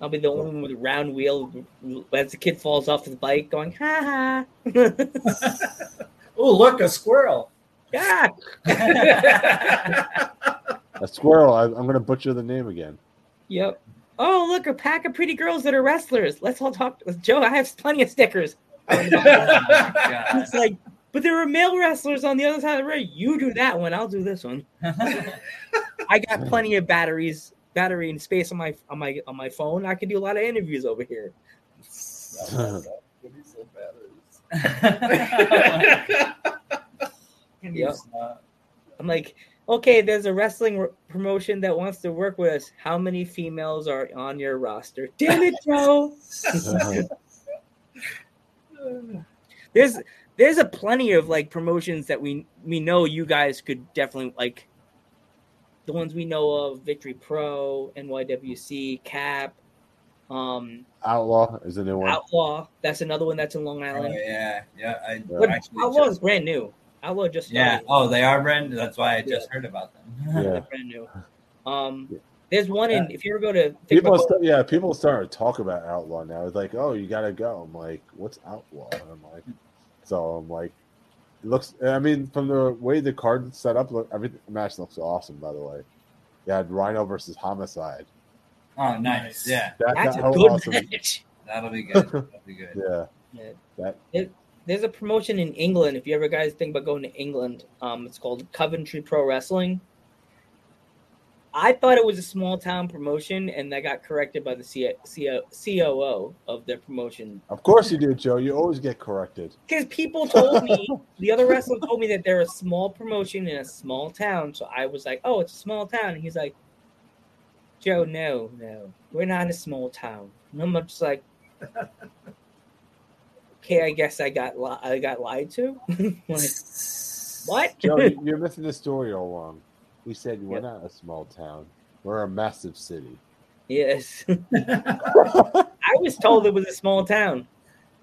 I'll be the only one with a round wheel as the kid falls off his bike, going ha ha. Oh, look, a squirrel. yeah. A squirrel. I, I'm going to butcher the name again. Yep. Oh, look, a pack of pretty girls that are wrestlers. Let's all talk. with Joe, I have plenty of stickers. Oh, God. It's like, but there are male wrestlers on the other side of the ring. You do that one. I'll do this one. I got plenty of batteries, battery and space on my on my on my phone. I can do a lot of interviews over here. Yep. I'm like, okay, there's a wrestling r- promotion that wants to work with us. How many females are on your roster? Damn it, Joe. there's there's a plenty of like promotions that we we know you guys could definitely like the ones we know of Victory Pro, NYWC, Cap, um, Outlaw is a new one. Outlaw. That's another one that's in Long Oh, Island. yeah, yeah. I But actually Outlaw is just, brand new. Outlaw just yeah. started. Oh, they are brand. That's why I just Yeah. heard about them. Yeah. Brand new. Um, there's one in. If you ever go to People, st- yeah, people starting to talk about Outlaw now. It's like, oh, you gotta go. I'm like, what's Outlaw? And I'm like, so I'm like, it looks. I mean, from the way the card set up, look, everything match looks awesome. By the way, you had Rhino versus Homicide. Oh, nice. Yeah, That, that's that- how good awesome- match. that'll be good. That'll be good. Yeah, Yeah. that There- there's a promotion in England. If you ever guys think about going to England, um, it's called Coventry Pro Wrestling. I thought it was a small town promotion, and that got corrected by the C- C- COO of their promotion. of course you do, Joe. You always get corrected. Because people told me, the other wrestler told me that they're a small promotion in a small town. So I was like, oh, it's a small town. And he's like, Joe, no, no, we're not in a small town. And I'm just like, okay, I guess I got li- I got lied to. like, what? Joe, you- you're missing the story all along. We said we're Yep. not a small town. We're a massive city. yes, I was told it was a small town.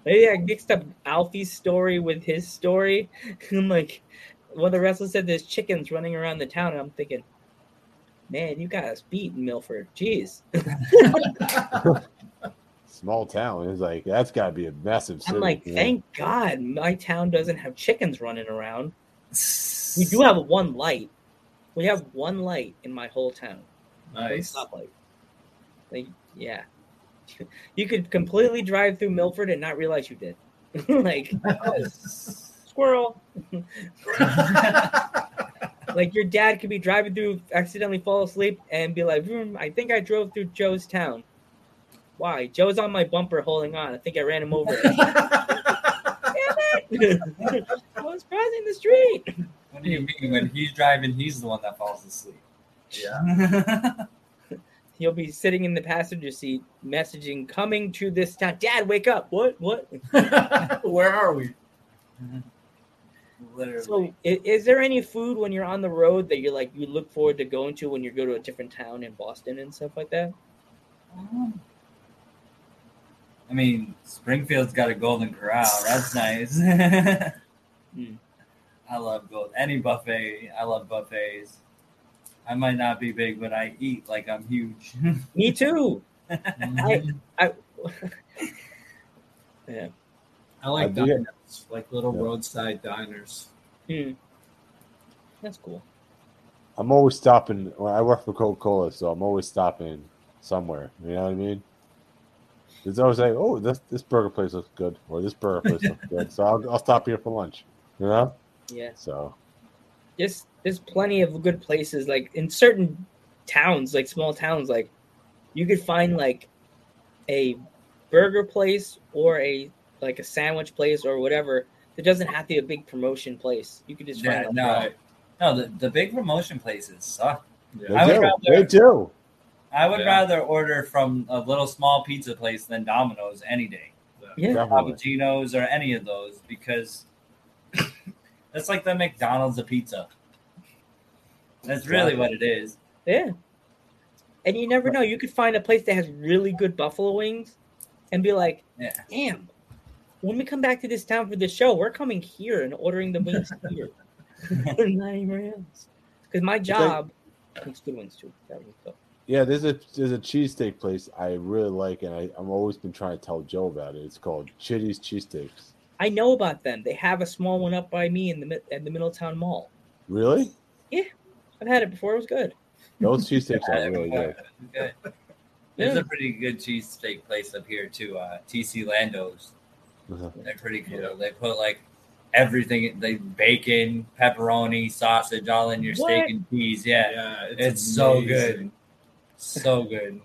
Maybe I mixed up Alfie's story with his story. I'm like, well, the wrestler said there's chickens running around the town, and I'm thinking, man, you got us beat in Milford. Jeez. Small town. It's like that's got to be a massive city. I'm like, you know? thank God my town doesn't have chickens running around. We do have one light. We have one light in my whole town. One Nice. stoplight. Like, yeah. You could completely drive through Milford and not realize you did. like, oh, squirrel. like your dad could be driving through, accidentally fall asleep, and be like, "Hmm, "I think I drove through Joe's town." Why? Joe's on my bumper holding on. I think I ran him over. Damn it! I was crossing the street. What do you mean? When he's driving, he's the one that falls asleep. Yeah. He'll be sitting in the passenger seat, messaging, "Coming to this town." Dad, wake up! What? What? Where are we? Literally. So, is, is there any food when you're on the road that you're like you look forward to going to when you go to a different town in Boston and stuff like that? Um, I mean, Springfield's got a Golden Corral. That's nice. Hmm. I love gold. Any buffet. I love buffets. I might not be big, but I eat like I'm huge. Me too. I, I, yeah. I like I do- diners, like little Yeah. roadside diners. Hmm. That's cool. I'm always stopping. Well, I work for Coca Cola, so I'm always stopping somewhere. You know what I mean? It's always like, oh, this this burger place looks good, or this burger place looks good, so I'll, I'll stop here for lunch. You know? Yeah. So There's there's plenty of good places like in certain towns, like small towns, like you could find like a burger place or a like a sandwich place or whatever. It doesn't have to be a big promotion place. You could just yeah, find no, no. The, the big promotion places suck. they Yeah. I would do. rather- They do. I would Yeah. rather order from a little small pizza place than Domino's any day. yeah. Definitely. Cappuccinos or any of those because that's like the McDonald's of pizza. That's really what it is. Yeah. And you never know. You could find a place that has really good buffalo wings and be like, Yeah. damn, when we come back to this town for the show, we're coming here and ordering the wings here. Not anywhere else. Because my job makes good wings too. That was cool. Yeah, there's a there's a cheesesteak place I really like, and I, I've always been trying to tell Joe about it. It's called Chitty's Cheesesteaks. I know about them. They have a small one up by me in the mid- at the Middletown Mall. Really? Yeah, I've had it before. It was good. Those cheesesteaks are really good. Good. There's Yeah. a pretty good cheesesteak place up here too. Uh, TC Lando's. Uh-huh. They're pretty cool. Yeah. They put like everything, they bacon, pepperoni, sausage, all in your What? steak and cheese. Yeah, Yeah, It's so good. So good,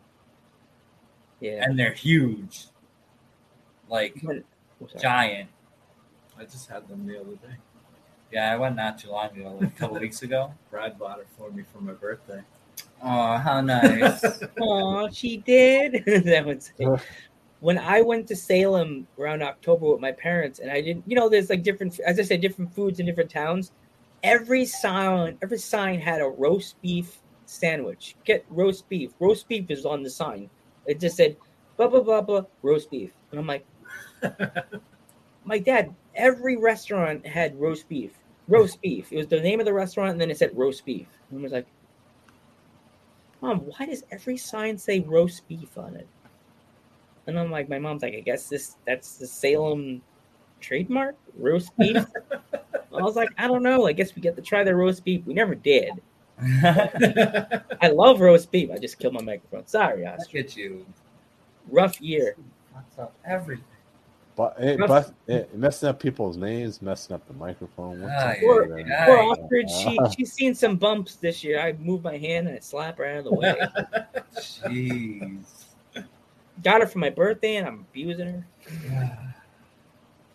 Yeah. and they're huge, like oh, giant. I just had them the other day. Yeah, I went not too long ago, like a couple weeks ago. Brad bought it for me for my birthday. Oh, how nice! Oh, she did. that would say. When I went to Salem around October with my parents, and I didn't, you know, there's like different, as I said, different foods in different towns. Every sign, every sign had a roast beef sandwich. Get roast beef. Roast beef is on the sign. It just said blah blah blah blah roast beef, and I'm like, my dad. Every restaurant had roast beef. Roast beef. It was the name of the restaurant, and then it said roast beef. And I was like, Mom, why does every sign say roast beef on it? And I'm like, my mom's like, I guess this that's the Salem trademark, roast beef. I was like, I don't know. I guess we get to try the roast beef. We never did. I love roast beef. I just killed my microphone. Sorry, Look Oscar. at you. Rough year. Fucks up everything. But it, but it, messing up people's names, messing up the microphone. What's Ah, up yeah, with yeah. that? Poor Nice. Oscar, she she's seen some bumps this year. I moved my hand and I slap her out of the way. Jeez. Got her for my birthday and I'm abusing her.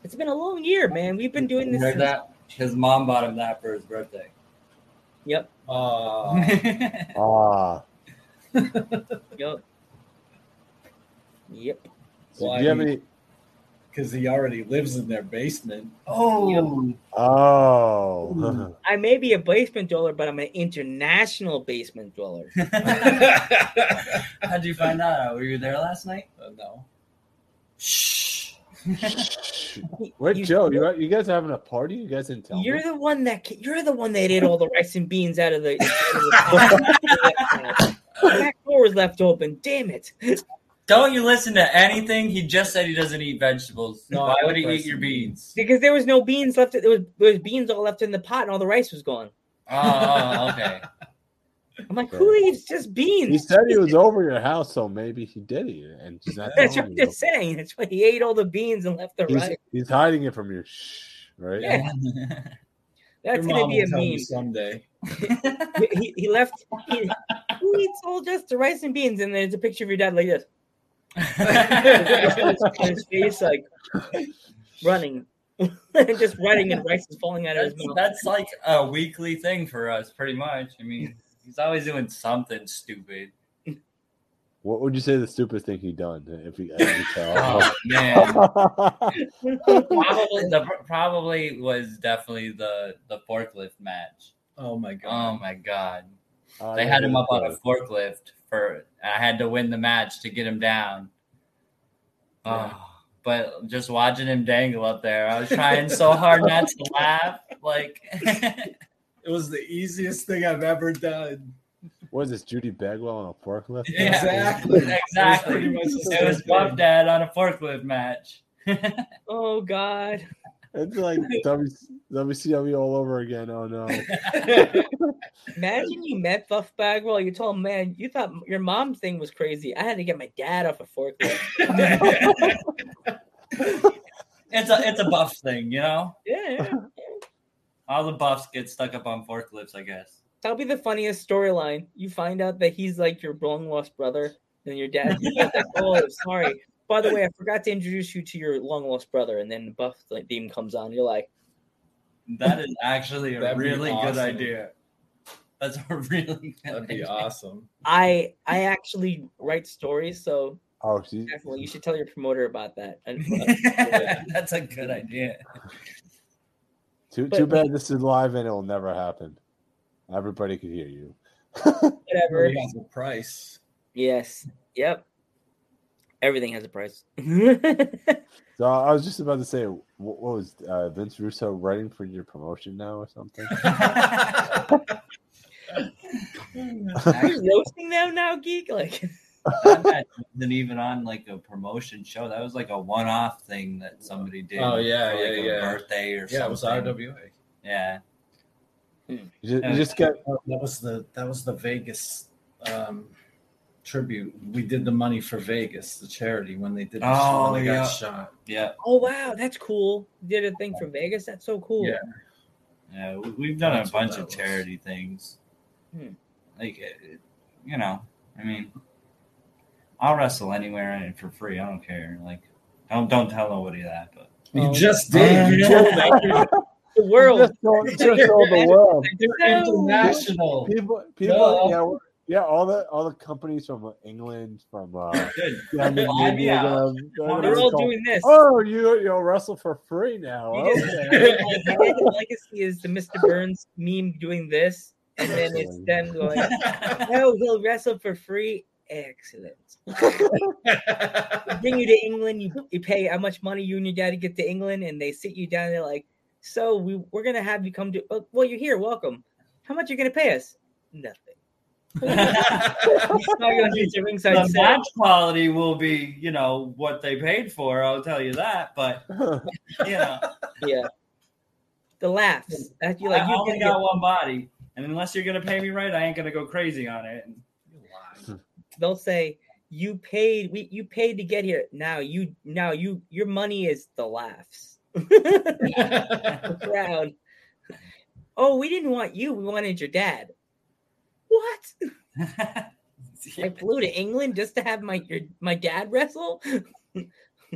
It's been a long year, man. We've been doing this. since- that? His mom bought him that for his birthday. Yep. Uh, Ah, Yep. Yep. so Why do you have any? because he already lives in their basement. oh, Oh, I may be a basement dweller, but I'm an international basement dweller. how'd you find that out? Were you there last night? Uh, no. wait, You- Joe, you you guys having a party? You guys in town? You're me. the one that you're the one that ate all the rice and beans out of the. out of the- the back door was left open. Damn it! Don't you listen to anything? He just said he doesn't eat vegetables. No, I Why like would he eat your and beans? Because there was no beans left. There was, there was beans all left in the pot, and all the rice was gone. Oh, oh, oh okay. I'm like, who eats just beans? He said he was over your house, so maybe he did eat it, and he's not. That's what I'm just saying. That's why he ate all the beans and left the He's, rice. he's hiding it from you, right? Yeah. That's Your gonna mom be a will tell me meme. someday. He, he, he left. He, who eats all just the rice and beans? And there's a picture of your dad like this. his face, like running, just running, and rice is falling out of his mouth. that's like a weekly thing for us, pretty much. I mean, he's always doing something stupid. What would you say the stupidest thing he done? If you, if you tell. Oh man, probably the probably was definitely the the forklift match. Oh my god! Oh my god, Oh, they had him up on a yeah. forklift for. I had to win the match to get him down. Yeah. Oh, but just watching him dangle up there, I was trying so hard not to laugh. Like, It was the easiest thing I've ever done. What is this, Judy Bagwell on a forklift? Yeah. Exactly. It was exactly, pretty much the it was Buff. Dad on a forklift match. Oh God! It's like w, WCW all over again. Oh no! Imagine you met Buff Bagwell. You told him, man, you thought your mom's thing was crazy. I had to get my dad off a forklift. It's a it's a buff thing, you know. yeah, yeah. All the buffs get stuck up on forklifts, I guess. that'll be the funniest storyline. You find out that he's like your long lost brother, and your dad. oh, sorry. By the way, I forgot to introduce you to your long lost brother, and then the Buff like, theme comes on. You're like, That is actually a That'd be really good idea. That's a really good That'd be idea. awesome. I I actually write stories, so Oh, she, definitely you should tell your promoter about that. And, uh, That's a good idea. Too But- too bad this is live and it will never happen. Everybody could hear you. whatever. It has a price. Yes. Yep. Everything has a price. So I was just about to say, what, what was uh, Vince Russo writing for your promotion now or something? You're roasting them now, geek. Like, That wasn't even on like a promotion show. That was like a one-off thing that somebody did. Oh, yeah, for, like, yeah, a yeah. Birthday or something. Yeah, it was. RWA. Yeah. You just, you just got That was the that was the Vegas um, tribute. We did the money for Vegas, the charity, when they did the Oh, when they yeah. got shot. Yeah. oh wow, that's cool. You did a thing from Vegas. That's so cool. Yeah. Yeah. we- We've done That's a bunch that of was. charity things. Hmm. Like, it- it- you know, I mean, I'll wrestle anywhere and for free. I don't care. Like, don't don't tell nobody that. But You Oh. just did. You told that. The world. just told, just told the world. You're international. People, people, No. yeah, we're- yeah, all the all the companies from uh, England, from uh, good. Scandinavia, Fly me they're out. they're all doing this. Oh, you you'll wrestle for free now. You Okay. My legacy is the Mr. Burns meme doing this, and then it's them going, "No, he'll wrestle for free." Excellent. Bring you to England. You you pay how much money you and your daddy get to England, and they sit you down. They're like, "So we we're gonna have you come to. Oh, well, you're here. Welcome. How much you gonna pay us? Nothing. You're not gonna ringside the match quality will be, you know, what they paid for. I'll tell you that. But you know, Yeah. The laughs. That you I like. You only get got one body, and unless you're gonna pay me right, I ain't gonna go crazy on it. They'll say you paid we you paid to get here. Now you now you your money is the laughs. The crowd. Oh we didn't want you we wanted your dad. What? I flew to england just to have my your, my dad wrestle?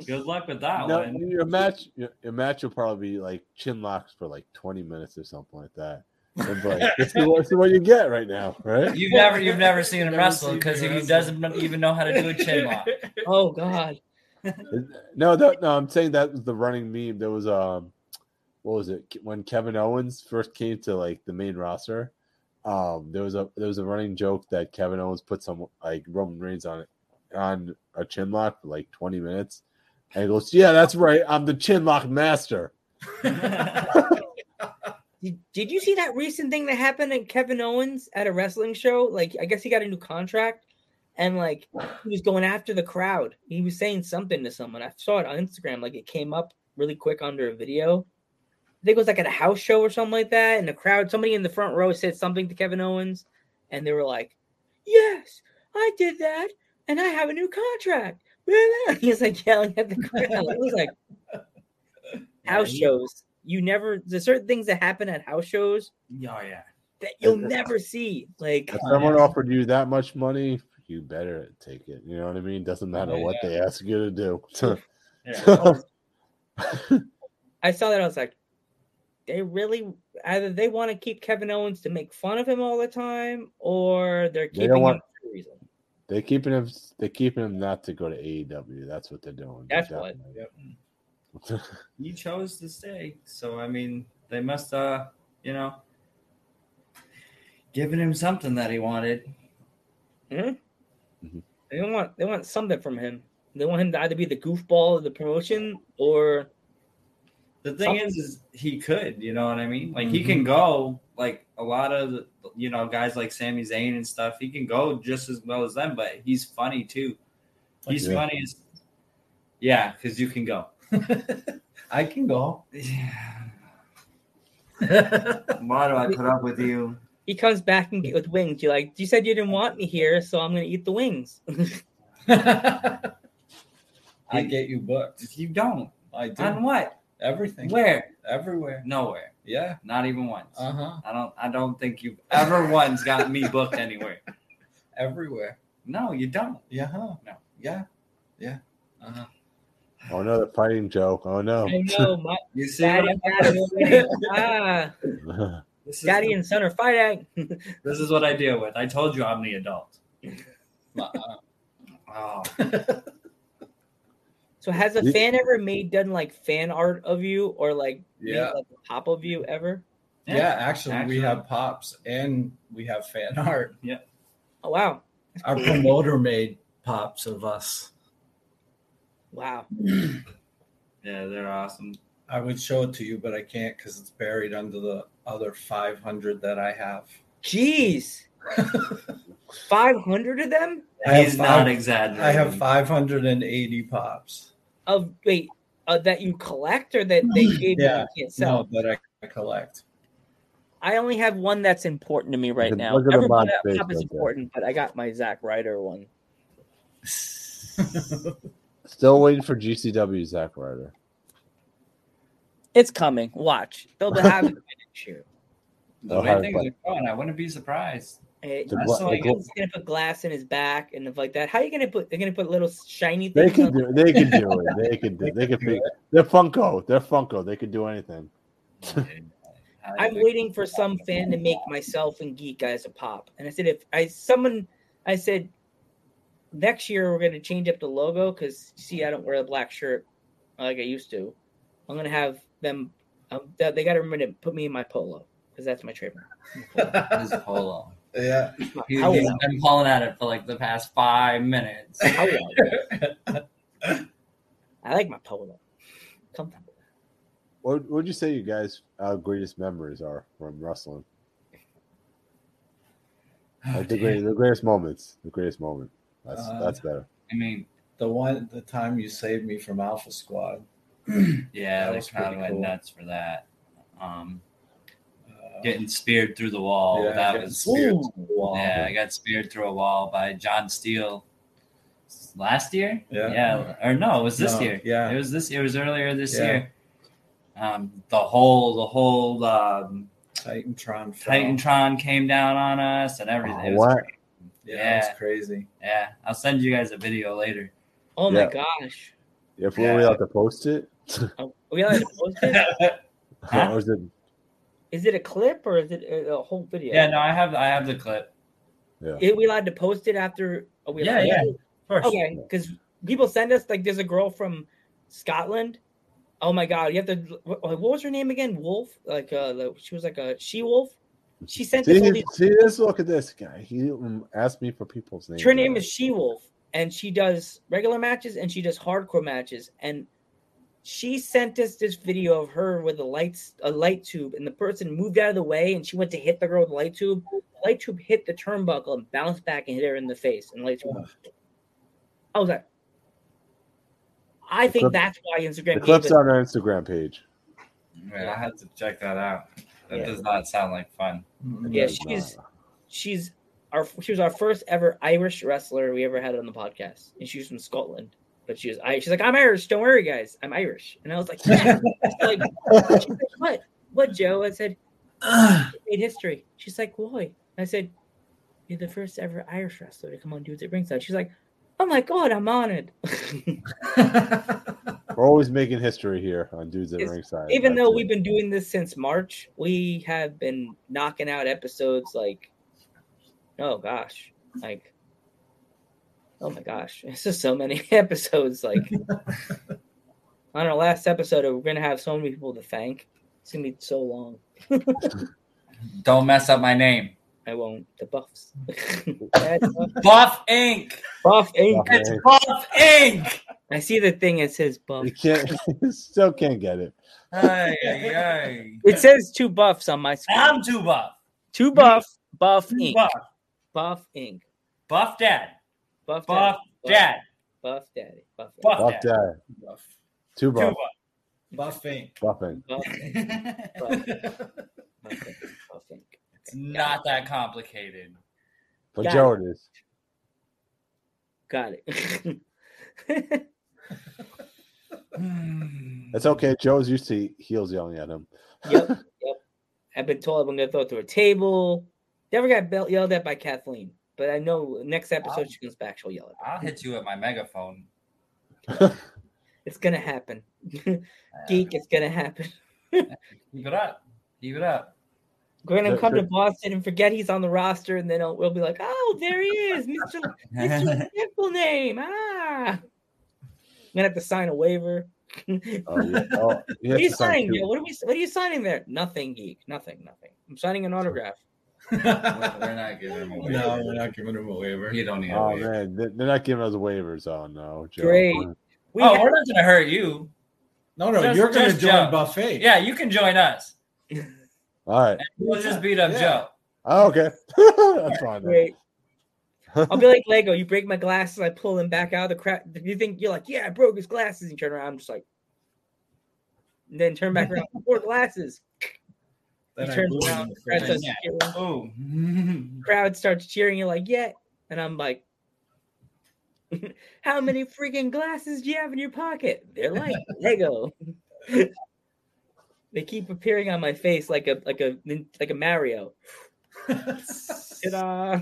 Good luck with that no, one. your match, your, your match will probably be like chin locks for like twenty minutes or something like that. And like, this, is what, this is what you get right now, right? You've never you've never seen him Never wrestle because he doesn't even know how to do a chin lock. oh god No, no, no. I'm saying that was the running meme. There was um, what was it when Kevin Owens first came to like the main roster? Um, there was a there was a running joke that Kevin Owens put some like Roman Reigns on it on a chin lock for like 20 minutes, and he goes, "Yeah, that's right. I'm the chin lock master." did, did you see that recent thing that happened at kevin owens at a wrestling show like i guess he got a new contract and like he was going after the crowd. He was saying something to someone. I saw it on Instagram. Like it came up really quick under a video. I think it was like at a house show or something like that. And the crowd, somebody in the front row said something to Kevin Owens, and they were like, "Yes, I did that, and I have a new contract." He was like yelling at the crowd. It was like house shows. You never there's certain things that happen at house shows Oh yeah. that you'll never see. Like If oh, someone offered you that much money, you better take it. You know what I mean? Doesn't matter Yeah, what yeah. they ask you to do. Oh. I saw that I was like, they really either they want to keep Kevin Owens to make fun of him all the time, or they're They keeping want- him for a reason. they keeping him. They keeping him not to go to AEW. That's what they're doing. That's what. Definitely. he chose to stay. So I mean, they must uh, you know, giving him something that he wanted. They Mm-hmm. want they want something from him. They want him to either be the goofball of the promotion or The thing Some- is, is he could, you know what I mean? Like he Mhm. can go like a lot of the, you know guys like Sami Zayn and stuff. He can go just as well as them, but he's funny too. He's Yeah. funny as yeah, because you can go. I can go. Why do I put up with you? he comes back and get with wings. You're like, you said you didn't want me here, so I'm gonna eat the wings. I get you booked. You don't. I do. On what? Everything. Where? Everywhere. Nowhere. Yeah. Not even once. Uh huh. I don't. I don't think you've ever once got me booked anywhere. Everywhere. No, you don't. Yeah. Huh. No. Yeah. Yeah. Uh huh. Oh no, the fighting joke. Oh no. I know, my You see, daddy, what I- daddy, ah, this, is, daddy and son are fighting. this is what I deal with. I told you I'm the adult. Oh, So has a fan ever made done like fan art of you or like made, like a pop of you ever? Yeah. actually, Actually. we have pops and we have fan art. Yeah. Oh wow, Our promoter made pops of us. Wow. yeah, they're awesome. I would show it to you, but I can't because it's buried under the other 500 that I have. Jeez, five hundred of them I have He's five- not exaggerating. I have 580 pops. of wait uh, that you collect or that they gave Yeah, you you can't sell. No, that I collect. I only have one that's important to me right now. look at the Everyone mod at face pop is right there. important, but I got my Zack Ryder one. Still waiting for GCW Zack Ryder. It's coming. Watch. They'll have it next year. The They'll way things fun. are going, I wouldn't be surprised. The That's gla- so like- He's gonna put glass in his back and stuff like that. How are you gonna put? They're gonna put little shiny Things They can on- do. They can do it. They can do. They can be. They're Funko. They're Funko. They can do anything. I'm waiting for some fan to make myself and Geek guys a pop. And I said, if I someone, I said, next year we're gonna change up the logo because see, I don't wear a black shirt like I used to. I'm gonna have them. Um, they, they got to remember to put me in my polo because that's my trademark. His polo. Yeah. My He, polo. has been pulling at it for like the past five minutes. Polo. I like my polo. Comfortable. What would you say you guys' uh, greatest memories are from wrestling? Like the, great, the greatest moments. The greatest moment. That's Uh, that's better. I mean, The one, the time you saved me from Alpha Squad. yeah, That they was kind of went cool. nuts for that. Um, Uh, getting speared through the wall. yeah, that was speared to the wall. yeah. I got speared through a wall by John Steele last year. Yeah. yeah, or no, it was this No, year. yeah. it was this. It was earlier this Yeah. year. Um, the whole the whole um, Titantron. fell. Titantron came down on us and everything. It was What? great. Yeah, Yeah. that's crazy. Yeah, I'll send you guys a video later. Oh my gosh. If we're Yeah. allowed to post it, Are we allowed to post it? Huh? or is it? Is it a clip or is it a, a whole video? Yeah, no, I have I have the clip. Yeah. Are we allowed to post it after? Are we Yeah, yeah. to? Of course. Okay, because people send us like there's a girl from Scotland. Oh my god, you have to. What, what was her name again? Wolf. Like uh, she was like a she wolf. She sent us all See, these. see this? Look at this guy. He asked me for people's names. Her name is She Wolf, and she does regular matches and she does hardcore matches. And she sent us this video of her with a lights a light tube, and the person moved out of the way, and she went to hit the girl with the light tube. The light tube hit the turnbuckle and bounced back and hit her in the face. And light tube. I was like, I think clip- that's why Instagram. The clip's on our Instagram page. Man, I had to check that out. That Yeah. does not sound like fun. Yeah, she's she's our she was our first ever Irish wrestler we ever had on the podcast, and she was from Scotland. But she was I she's like I'm Irish. Don't worry, guys, I'm Irish. And I was like, yeah. Like, she's like, what? What, Joe? I said, made history. She's like, why? I said, you're the first ever Irish wrestler to come on Dudes at Ringside. She's like, oh my god, I'm honored. We're always making history here on Dudes at Ringside. Even That's though it. we've been doing this since March, we have been knocking out episodes like, oh gosh, like, oh my gosh, it's just so many episodes. Like, on our last episode, we're gonna have so many people to thank. It's gonna be so long. Don't mess up my name. I won't. The buffs. Buff Buff Inc. Buff Inc. Buff It's Inc. Buff Inc. I see the thing. It says buff. You can't, you still can't get it. Ay, ay, ay. It says two buffs on my screen. I'm too buff. Two buff. Buff Too Inc. buff. Buff Inc. Buff dad. Buff. Buff Daddy. dad. Buff Daddy. Buff. Buff Buff dad. dad. Buff. Two Too buff. Buff Inc. Buff. buff. Buff Inc. Buff Inc. it's not that complicated. For Got Joe, it is. Got it. It's okay. Joe's used to heels yelling at him. yep. Yep. I've been told I'm gonna throw it through a table. Never got belt yelled at by Kathleen, but I know next episode she comes back, she'll yell at me. I'll hit you with my megaphone. It's gonna happen. Geek, it's gonna happen. Keep it up. Keep it up. We're gonna come to Boston and forget he's on the roster, and then we'll be like, "Oh, there he is, Mister Mister Simple Name." Ah, I'm gonna have to sign a waiver. Oh, yeah. Oh, you What are you to sign signing? two. What are we? What are you signing there? Nothing, geek. Nothing. Nothing. I'm signing an autograph. We're we're not giving him a waiver. No, we're not giving him a waiver. You don't need a Oh waiver. man, They- they're not giving us waivers. Oh no, Joe. Great. We oh, have- we're not gonna hurt you. No, no, Just- you're going to join Joe. Buffet. Yeah, you can join us. All right. We'll just beat up Yeah. Joe. Oh, okay. That's fine. then. Great. I'll be like Lego. You break my glasses, I pull them back out of the crap. You think you're like, yeah, I broke his glasses. And you turn around, I'm just like, and then turn back around, four glasses. Then he turns around, the crowd starts. Oh. crowd starts cheering. You're like, yeah, and I'm like, how many freaking glasses do you have in your pocket? They're like Lego. they keep appearing on my face like a like a like a Mario. Ta-da!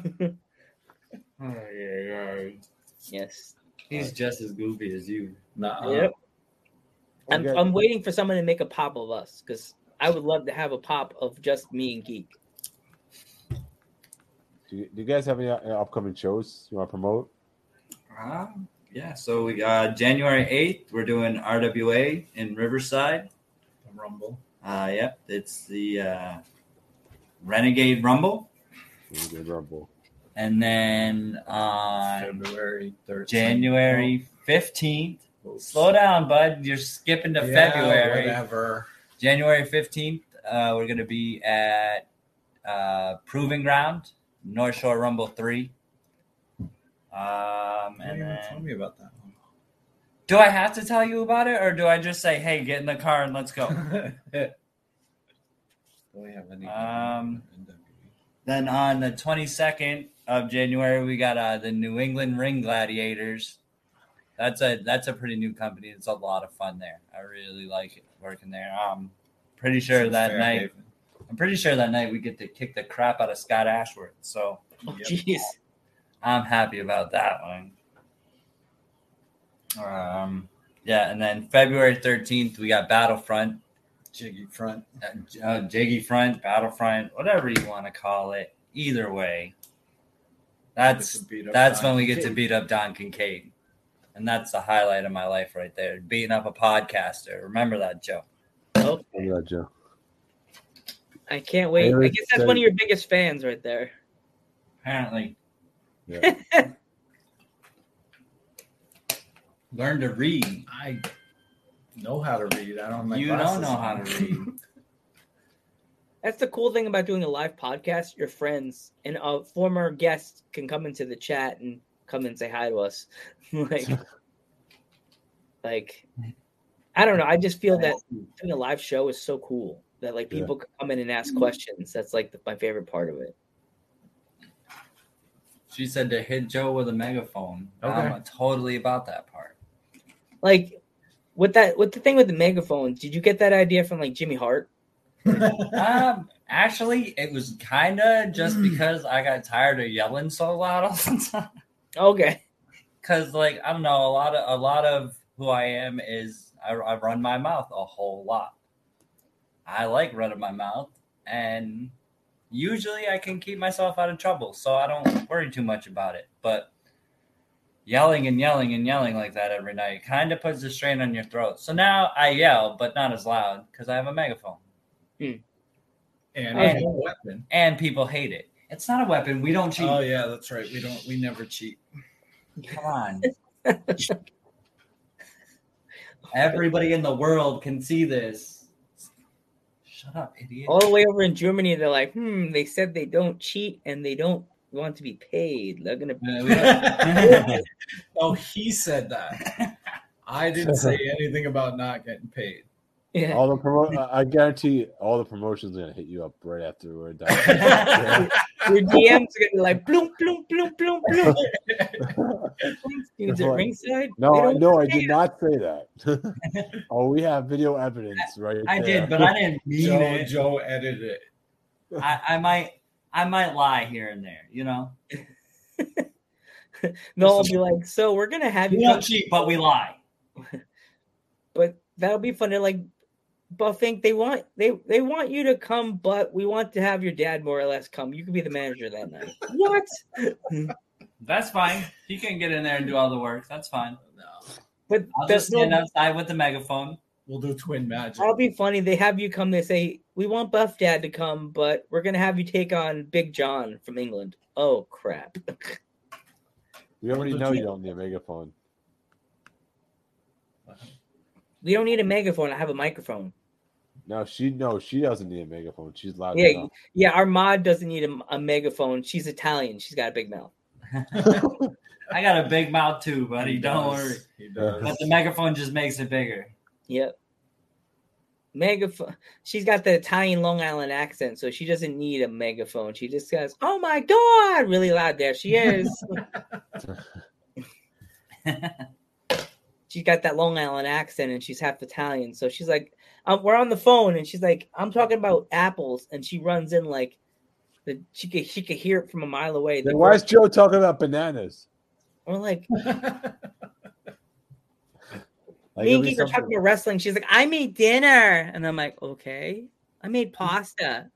Oh, yeah, yeah. yes. He's just as goofy as you. Nuh-uh. Yep. I'm, Okay. I'm waiting for someone to make a pop of us because I would love to have a pop of just me and Geek. Do you, do you guys have any uh, upcoming shows you want to promote? Um, yeah, so we uh, January 8th, we're doing RWA in Riverside. Rumble. Uh, yep, it's the uh, Renegade Rumble. Good Rumble. And then on February 13th. January 15th, Oops. slow down, bud. You're skipping to Yeah, February. Whatever. January 15th, uh, we're going to be at uh, Proving Ground, North Shore Rumble 3. Um, and didn't tell me about that do I have to tell you about it, or do I just say, "Hey, get in the car and let's go"? Do we have any? Um, then on the 22nd of January, we got uh, the New England Ring Gladiators. That's a that's a pretty new company. It's a lot of fun there. I really like it working there. I'm pretty sure that night. I'm pretty sure that night we get to kick the crap out of Scott Ashworth. So Oh, Yep. jeez. I'm happy about that one. Um, yeah, and then February 13th, we got Battlefront, Jiggy front. uh, uh, Jiggy Front, Battlefront, whatever you want to call it. Either way, that's beat up that's Don when we get to beat up Don Kincaid, and that's the highlight of my life right there. Beating up a podcaster. Remember that, Joe? Oh, Look at that, Joe. I can't wait. I guess that's said- one of your biggest fans right there. Apparently, Yeah. learn to read. I know how to read. I don't. Have my you don't know how to read. That's the cool thing about doing a live podcast. Your friends and a former guest can come into the chat and come and say hi to us. like, like, I don't know. I just feel that doing a live show is so cool that like people can come in and ask questions. That's like the, my favorite part of it. She said to hit Joe with a megaphone. Okay. I'm totally about that part. Like with that, with the thing with the megaphone, did you get that idea from like Jimmy Hart? Um, actually, it was kind of just because I got tired of yelling so loud all the time. Okay. Because, like, I don't know, a lot of a lot of who I am is I, I run my mouth a whole lot. I like running my mouth, and usually I can keep myself out of trouble, so I don't worry too much about it. But yelling and yelling and yelling like that every night kind of puts a strain on your throat. So now I yell, but not as loud because I have a megaphone. And And- a weapon. and people hate it. It's not a weapon. We don't cheat. Oh yeah, that's right. We don't. We never cheat. Come on. Everybody in the world can see this. Shut up, idiot. All the way over in Germany, they're like, hmm, they said they don't cheat and they don't want to be paid. They're gonna Uh, Oh, he said that. I didn't say anything about not getting paid. Yeah. All the promo, I guarantee all the promotions are gonna hit you up right after we're done. Yeah. Your DMs are gonna be like bloom, bloom, bloom, bloom, bloom. Dudes at like, ringside. No, I- no, I pay did not say that. oh, we have video evidence right I there. did, but I didn't mean Joe, it. Joe edited it. I, I might, I might lie here and there. You know, They'll be like, so we're gonna have we you, don't cheat, but we lie. but that'll be fun. They're like, but think they want they they want you to come, but we want to have your dad more or less come. You can be the manager that night. What? That's fine. He can get in there and do all the work. That's fine. Oh, no, But I'll that's just stand no, outside with the megaphone. we'll do twin magic. That'll be funny. They have you come. They say we want Buff Dad to come, but we're gonna have you take on Big John from England. Oh crap! We already know you don't need a megaphone. We don't need a megaphone. I have a microphone. No, she no, she doesn't need a megaphone. She's loud Yeah, enough. yeah. Our mod doesn't need a, a megaphone. She's Italian. She's got a big mouth. I got a big mouth too, buddy. He Don't does. worry. He does. But the megaphone just makes it bigger. Yep. Megaphone. She's got the Italian Long Island accent, so she doesn't need a megaphone. She just goes, "Oh my god!" really loud. There she is. she's got that Long Island accent, and she's half Italian. So she's like, um, "We're on the phone," and she's like, "I'm talking about apples," and she runs in like, the she could she could hear it from a mile away. Then why is Joe talking about bananas? We're like, Like, me and Geek are talking about wrestling. She's like, I made dinner. And I'm like, okay. I made pasta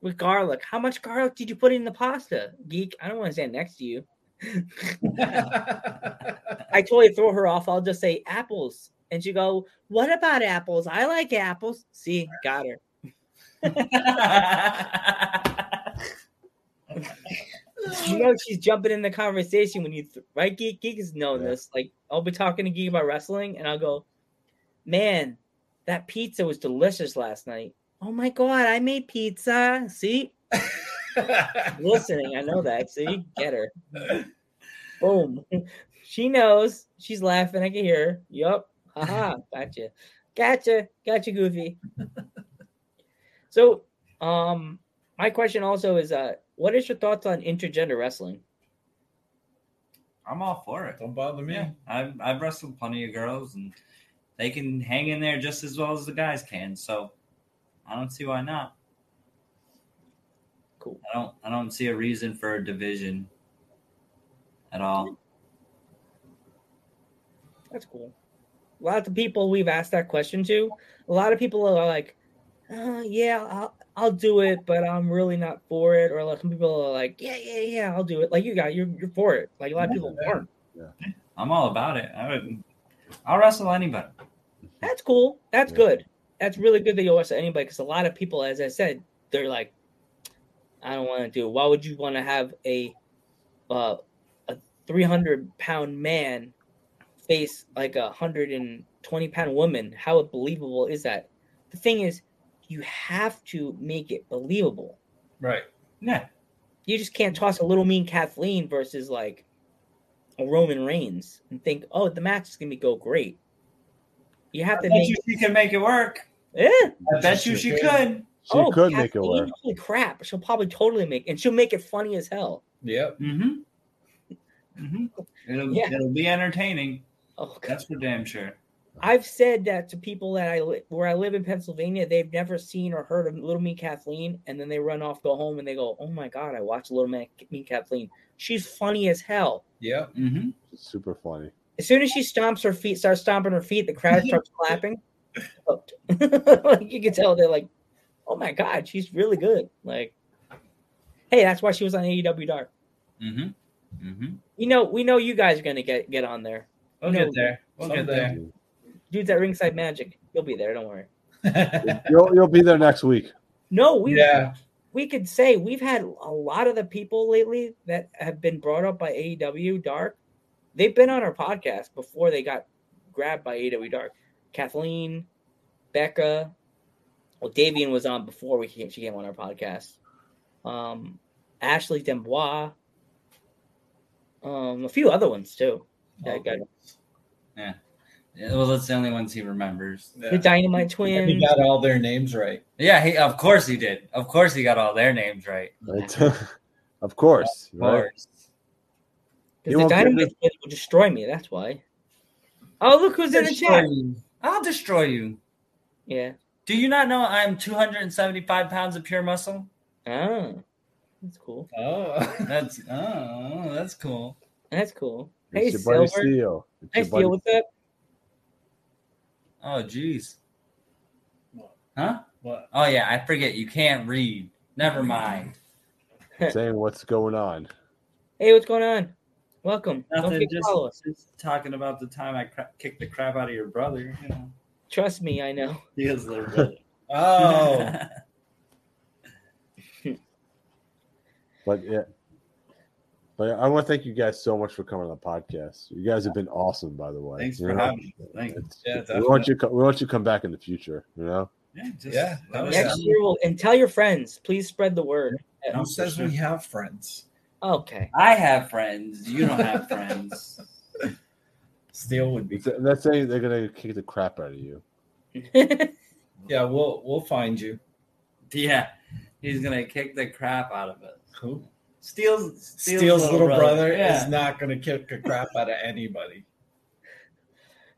with garlic. How much garlic did you put in the pasta? Geek, I don't want to stand next to you. I totally throw her off. I'll just say apples. And she go, What about apples? I like apples. See, got her. You know she's jumping in the conversation when you th- right geek geek has known Yeah. this. Like I'll be talking to geek about wrestling and I'll go, Man, that pizza was delicious last night. Oh my god, I made pizza. See? Listening, I know that. See, get her. Boom. She knows. She's laughing. I can hear her. Yup. Haha. Gotcha. Gotcha. Gotcha, Goofy. So, um, my question also is, uh, what is your thoughts on intergender wrestling? I'm all for it. Don't bother me. Yeah, I've I've wrestled plenty of girls, and they can hang in there just as well as the guys can. So I don't see why not. Cool. I don't I don't see a reason for a division at all. That's cool. A lot of people we've asked that question to, a lot of people are like, uh, "Yeah, I'll, I'll do it, but I'm really not for it." Or like some people are like, "Yeah, yeah, yeah, I'll do it." Like you got, you're you're for it. Like a lot of people aren't. I'm all about it. I would I'll wrestle anybody. That's cool. That's Yeah. good. That's really good that you to anybody because a lot of people, as I said, they're like, I don't want to do it. Why would you want to have a uh, a 300 pound man face like a 120 pound woman? How believable is that? The thing is, you have to make it believable. Right. Yeah. You just can't toss a little mean Kathleen versus like a Roman Reigns and think, oh, the match is gonna go great. You have I to bet make you she can make it work. yeah. I bet you she could. She oh, could make it work. Holy crap! She'll probably totally make, and she'll make it funny as hell. Yep. Mm-hmm. Mm-hmm. It'll Yeah. it'll be entertaining. Oh, God. That's for damn sure. I've said that to people that I li- where I live in Pennsylvania, they've never seen or heard of Little Me Kathleen, and then they run off, go home, and they go, "Oh my God, I watched Little Me, Mean Kathleen. She's funny as hell." Yeah, Mm-hmm. Super funny. As soon as she stomps her feet, starts stomping her feet, the crowd starts clapping. Like you can tell they're like, "Oh my God, she's really good." Like, hey, that's why she was on AEW Dark. Mm-hmm. Mm-hmm. You know, we know you guys are gonna get get on there. We'll No, get there. We'll get there. Dudes at Ringside Magic, you'll be there. Don't worry. You'll you'll be there next week. No, we yeah. we could say we've had a lot of the people lately that have been brought up by AEW Dark. They've been on our podcast before they got grabbed by AEW Dark. Kathleen, Becca, well, Davian was on before we came, she came on our podcast. Um, Ashley D'Amboise, um, a few other ones too. That got Yeah, well, that's the only ones he remembers. the Dynamite And Twins. he got all their names right. Yeah, he of course he did. Of course he got all their names right. Right? of course. Of course. He Because the Dynamite Twins will destroy me. That's why. Oh, look who's in the Destroy chat. you. I'll destroy you. Yeah. Do you not know I'm 275 pounds of pure muscle? Oh, that's cool. Oh. That's oh, that's cool. That's cool. Hey, It's your buddy Silver. Steel. It's Hey, your Steel, buddy- what's up? Oh, jeez. What? Huh? What? Oh yeah, I forget. You can't read. Never mind. saying what's going on. Hey, what's going on? Welcome. Don't Nothing. Just, follow us. just talking about the time I cra- kicked the crap out of your brother. You know, Trust me, I know. he was little brother. Oh. But yeah. But I want to thank you guys so much for coming on the podcast. You guys have been awesome, by the way. Thanks You for know? having me. Thanks. Yeah, we want you. co- We want you to come back in the future. You know. Yeah, just, Yeah, Next year, we'll, and tell your friends. Please spread the word. No, Who for says sure. we have friends? Okay. I have friends. You don't have friends. Steel would be. It's- That's saying they're gonna kick the crap out of you. Yeah, we'll we'll find you. Yeah, he's gonna kick the crap out of it. Who? Steel's Steel's, little, brother, Yeah. is not going to kick a crap out of anybody.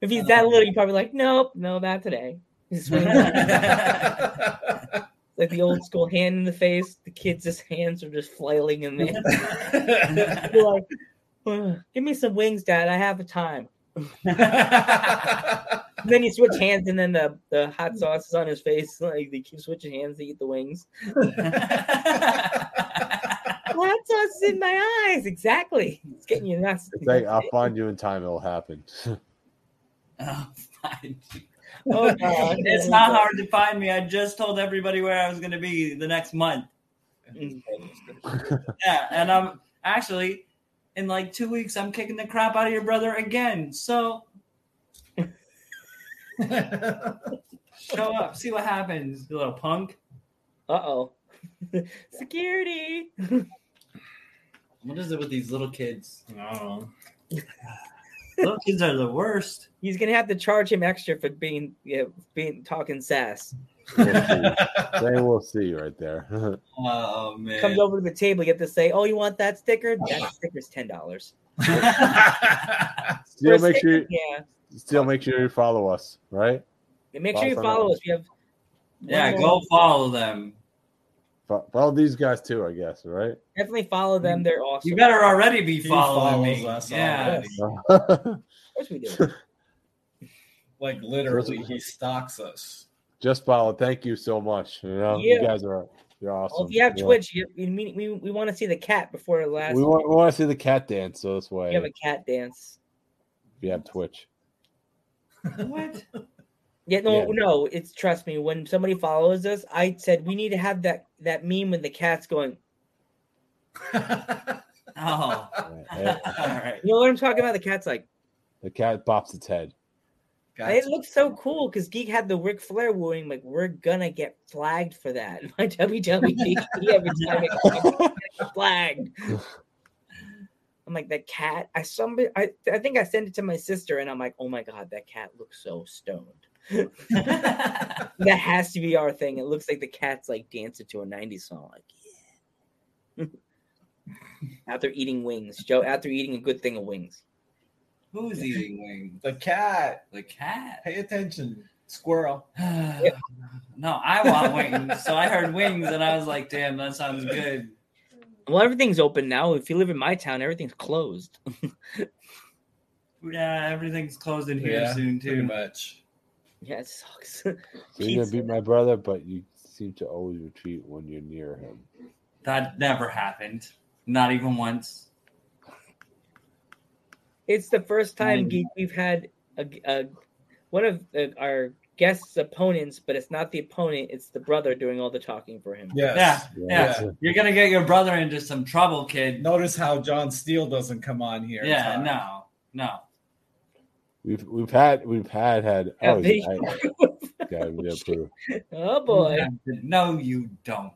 if he's that little, you're probably like, nope, no, not today. Like the old school hand in the face. The kids' just hands are just flailing in there. Like, "Ugh, give me some wings, Dad. I have the time. Then you switch hands, and then the, the hot sauce is on his face. Like they keep switching hands to eat the wings. Hot sauce is in my eyes. Exactly. It's getting you nuts. Like I'll find you in time. It'll happen. Oh, fine. Oh, God. it's not hard to find me. I just told everybody where I was going to be the next month. Yeah, and I'm actually in like two weeks. I'm kicking the crap out of your brother again. So show up, see what happens, you little punk. Uh oh. Security. What is it with these little kids? Oh. little kids are the worst. He's gonna have to charge him extra for being yeah, being talking sass. We'll see. they will see right there. Oh man. Comes over to the table, you have to say, "Oh, you want that sticker? That sticker's ten dollars." Still make sure. yeah. Still make sure you follow us. Right. And make sure you Follow follow us. We have yeah, go follow them. Fo- Follow these guys too. I guess. Right. definitely follow them. They're awesome. You better already be He following me. us yeah. Of course we do. Like literally, he stalks us. Just follow. Thank you so much. You know, Yeah. you guys are you're awesome. Well, if you have Yeah. Twitch, you, we, we, we, we want to see the cat before the last. we want, we want to see the cat dance. So this way, you have a cat dance. if you have Twitch. What? Yeah, no, Yeah. no. It's trust me. When somebody follows us, I said we need to have that that meme with the cats going. Oh. Yeah. All right. You know what I'm talking about? The cat's like, the cat bops its head. Got it looks so cool because Geek had the Ric Flair wooing. Like, we're gonna get flagged for that. My WWE every time it gets flagged. I'm like that cat. I somebody I, I think I sent it to my sister and I'm like, oh my god, that cat looks so stoned. that has to be our thing. It looks like the cat's like dancing to a 90s song. Like, yeah. after eating wings. Joe, after eating a good thing of wings. Who's eating wings? The cat. The cat. Pay attention. Squirrel. no, I want wings. So I heard wings and I was like, damn, that sounds good. Well, everything's open now. If you live in my town, everything's closed. Yeah, everything's closed in here Yeah, soon Pretty too. much. Yeah, it sucks. So you're gonna beat my brother, but you seem to always retreat when you're near him. That never happened. Not even once. It's the first time. Geek, we've had a, a one of the, our guests' opponents, but it's not the opponent; it's the brother doing all the talking for him. Yes. Yeah, yeah. Yeah. You're gonna get your brother into some trouble, kid. Notice how John Steele doesn't come on here. Yeah, talk. no, no. We've we've had we've had had oh they- I, yeah, we approve. oh boy! No, you don't.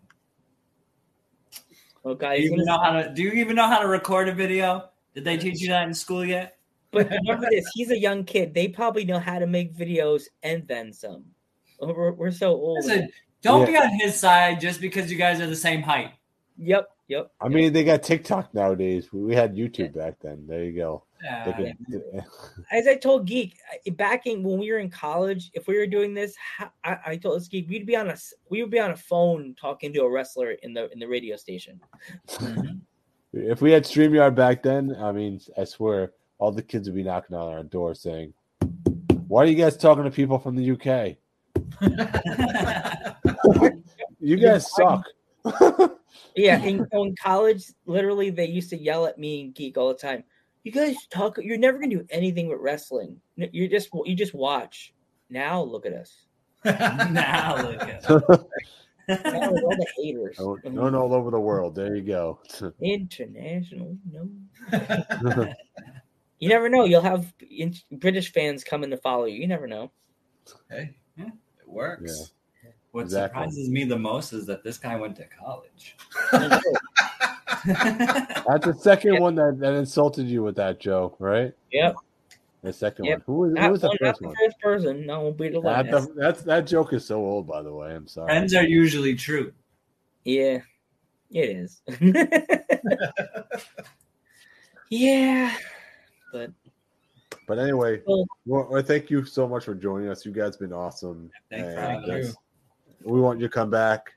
Okay. Do you even know how to? Do you even know how to record a video? Did they teach you that in school yet? but remember this: he's a young kid. They probably know how to make videos and then some. Oh, We're, we're so old. Listen, don't be on his side just because you guys are the same height. Yep, yep. I mean, they got TikTok nowadays. We had YouTube back then. There you go. Yeah. As I told Geek back in when we were in college, if we were doing this, I, I told this Geek we'd be on a we would be on a phone talking to a wrestler in the in the radio station. If we had StreamYard back then, I mean, I swear, all the kids would be knocking on our door saying, "Why are you guys talking to people from the UK? You guys suck." Yeah, in, in college, literally, they used to yell at me and Geek all the time. You guys talk. You're never gonna do anything with wrestling. You just you just watch. Now look at us. now look at Now all the haters. Oh, known known all over the world. There you go. International, no. You never know. You'll have British fans coming to follow you. You never know. Hey, it works. What Exactly. surprises me the most is that this guy went to college. That's the second one that, that insulted you with that joke, right? Yep. The second Yep. one. Who was, who was the one, first the first person. No, will be the That, last. the- that's that joke is so old, by the way. I'm sorry. Friends are usually true. Yeah, it is. yeah, but But anyway, Well- well, well, thank you so much for joining us. You guys been awesome. Thanks for having Thank us. you. We want you to come back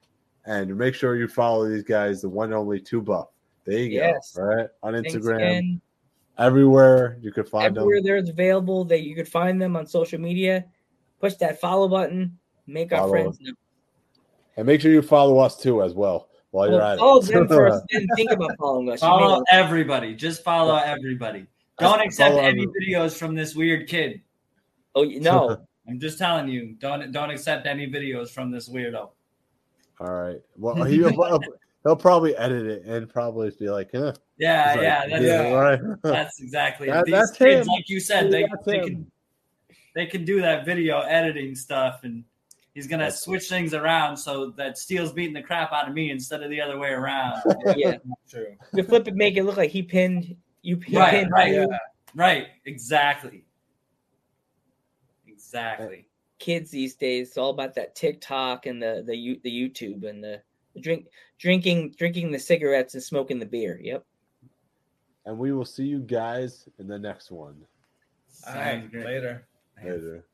and make sure you follow these guys, the one and only two buff. There you Yes. go. Right on Instagram, everywhere you can find Everywhere them. there's available that you could find them on social media. Push that follow button. Make our friends us. know. And make sure you follow us too as well while you're Well, at follow it. them first, then think about following us. Follow want- everybody. Just follow everybody. Don't accept Follow any every- videos from this weird kid. Oh no, I'm just telling you. Don't don't accept any videos from this weirdo. All right. Well, he'll, he'll probably edit it and probably be like, eh. Yeah, He's like, yeah, that's, yeah, right. that's exactly That- These that's kids, him. like you said, they, they him. can they can do that video editing stuff, and he's gonna That's- switch things around so that Steele's beating the crap out of me instead of the other way around. yeah. True. You flip it, make it look like he pinned you. He Right, pinned right. Yeah. right? Exactly. Exactly. Kids these days, it's all about that TikTok and the the the YouTube and the, the drink drinking drinking the cigarettes and smoking the beer. Yep. and we will see you guys in the next one. All right. Later. Later.